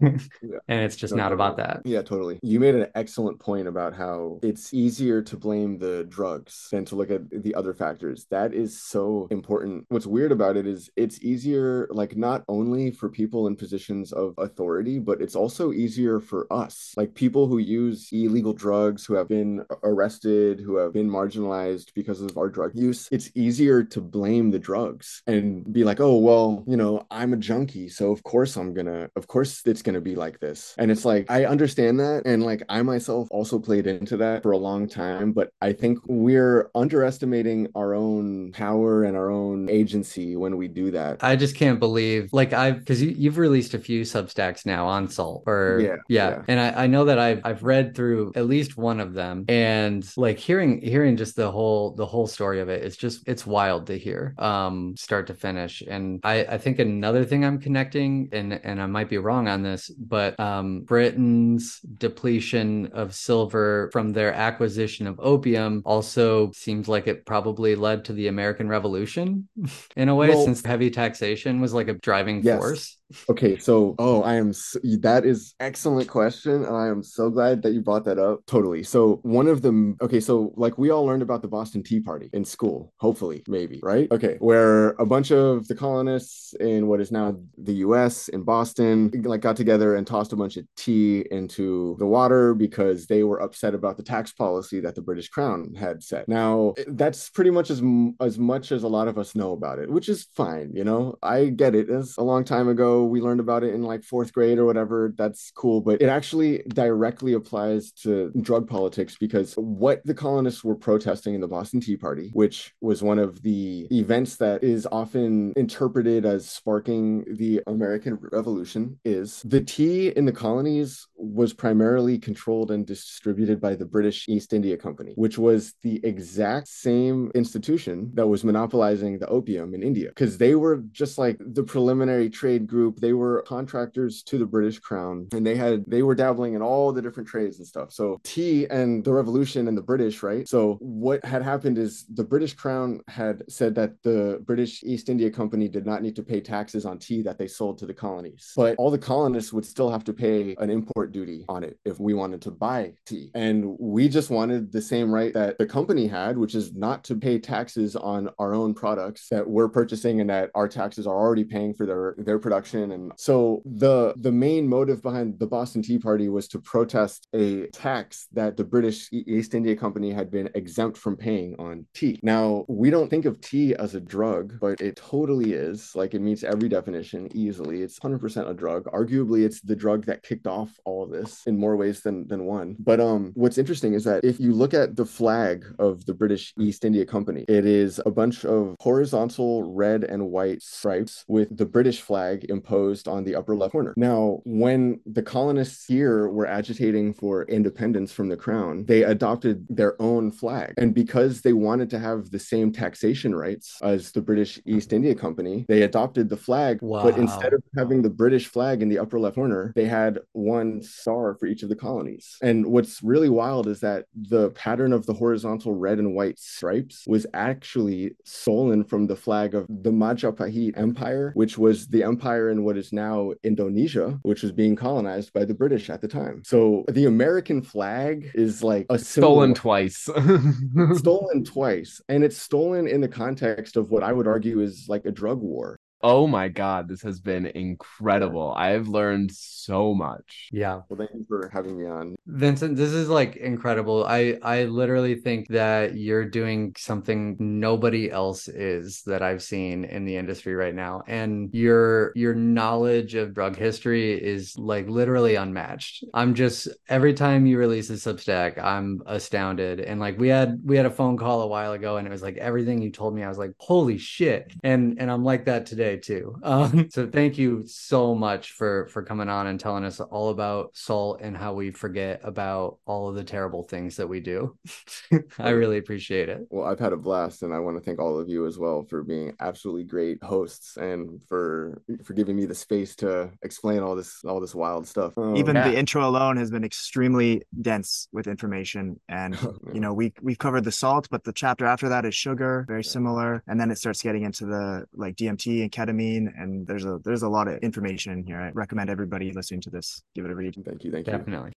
and it's just No, not about totally. that. Yeah, totally. You made an excellent point about how it's easier to blame the drugs than to look at the other factors. That is so important. What's weird about it is it's easier, like, not only for people in positions of authority, but it's also easier for us, like people who use illegal drugs, who have been arrested, who have been marginalized because of our drug use. It's easier to blame the drugs and be like, oh, well, you know, I'm a junkie. So of course I'm gonna, of course it's gonna be like this. And it's like, I understand that. And like, I myself also played into that for a long time. But I think we're underestimating our own power and our own agency when we do that. I just can't believe, like, I've because you, you've released a few Substacks now on Salt, or Yeah, yeah, yeah. and I, I know that I've I've read through at least one of them, and like hearing hearing just the whole the whole story of it, it's just it's wild to hear, um, start to finish. And I I think another thing I'm connecting, and and I might be wrong on this, but um, Britain's depletion of silver from their acquisition of opium also seems like it probably led to the American Revolution in a way, Well- since heavy taxation was like a driving Yes. force. Okay, so oh, I am s that is excellent question, and I am so glad that you brought that up. Totally. So one of them, okay, so like we all learned about the Boston Tea Party in school, hopefully, maybe, right? Okay, where a bunch of the colonists in what is now the U.S. in Boston like got together and tossed a bunch of tea into the water because they were upset about the tax policy that the British Crown had set. Now that's pretty much as as much as a lot of us know about it, which is fine. You know, I get it. It's a long time ago. We learned about it in like fourth grade or whatever. That's cool, but it actually directly applies to drug politics because what the colonists were protesting in the Boston Tea Party, which was one of the events that is often interpreted as sparking the American Revolution, is the tea in the colonies was primarily controlled and distributed by the British East India Company, which was the exact same institution that was monopolizing the opium in India because they were just like the preliminary trade group. They were contractors to the British Crown and they had they were dabbling in all the different trades and stuff. So tea and the revolution and the British, right? So what had happened is the British Crown had said that the British East India Company did not need to pay taxes on tea that they sold to the colonies. But all the colonists would still have to pay an import duty on it if we wanted to buy tea. And we just wanted the same right that the company had, which is not to pay taxes on our own products that we're purchasing and that our taxes are already paying for their their production. And so the the main motive behind the Boston Tea Party was to protest a tax that the British East India Company had been exempt from paying on tea. Now, we don't think of tea as a drug, but it totally is. Like it meets every definition easily. It's 100% a drug. Arguably, it's the drug that kicked off all of this in more ways than than one. But um what's interesting is that if you look at the flag of the British East India Company, it is a bunch of horizontal red and white stripes with the British flag imposed on the upper left corner. Now, when the colonists here were agitating for independence from the crown, they adopted their own flag. And because they wanted to have the same taxation rights as the British East India Company, they adopted the flag. Wow. But instead of having the British flag in the upper left corner, they had one star for each of the colonies. And what's really wild is that the pattern of the horizontal red and white stripes was actually stolen from the flag of the Majapahit Empire, which was the empire in what is now Indonesia, which was being colonized by the British at the time. So the American flag is like a Stolen twice. stolen twice and it's stolen in the context of what i would argue is like a drug war oh my god, this has been incredible. I've learned so much. Yeah. well thank you for having me on Vincent, this is like incredible. I I literally think that you're doing something nobody else is that I've seen in the industry right now. And your your knowledge of drug history is like literally unmatched. I'm just every time you release a Substack, I'm astounded. And like we had we had a phone call a while ago and it was like everything you told me, I was like, holy shit. And and I'm like that today too. Um, so thank you so much for for coming on and telling us all about salt and how we forget about all of the terrible things that we do. I really appreciate it. well i've had a blast and i want to thank all of you as well for being absolutely great hosts and for for giving me the space to explain all this all this wild stuff Um, Even yeah. the intro alone has been extremely dense with information, and you know we we've covered the salt, but the chapter after that is sugar, very similar, and then it starts getting into the like DMT and ketamine, and there's a there's a lot of information in here. I recommend everybody listening to this give it a read. thank you thank you Definitely.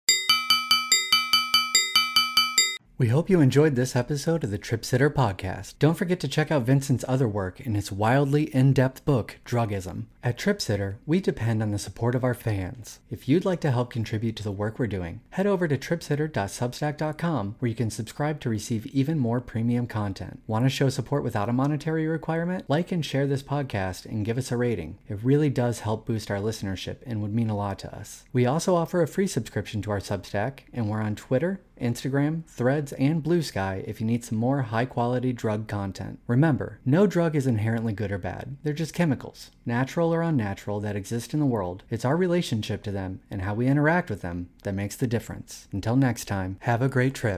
We hope you enjoyed this episode of the Trip Sitter podcast. Don't forget to check out Vincent's other work in his wildly in depth book, Drugism. At Trip Sitter, we depend on the support of our fans. If you'd like to help contribute to the work we're doing, head over to tripsitter.substack.com where you can subscribe to receive even more premium content. Want to show support without a monetary requirement? Like and share this podcast and give us a rating. It really does help boost our listenership and would mean a lot to us. We also offer a free subscription to our Substack, and we're on Twitter, Instagram, Threads, and Bluesky if you need some more high quality drug content. Remember, no drug is inherently good or bad. They're just chemicals, natural or unnatural, that exist in the world. It's our relationship to them and how we interact with them that makes the difference. Until next time, have a great trip.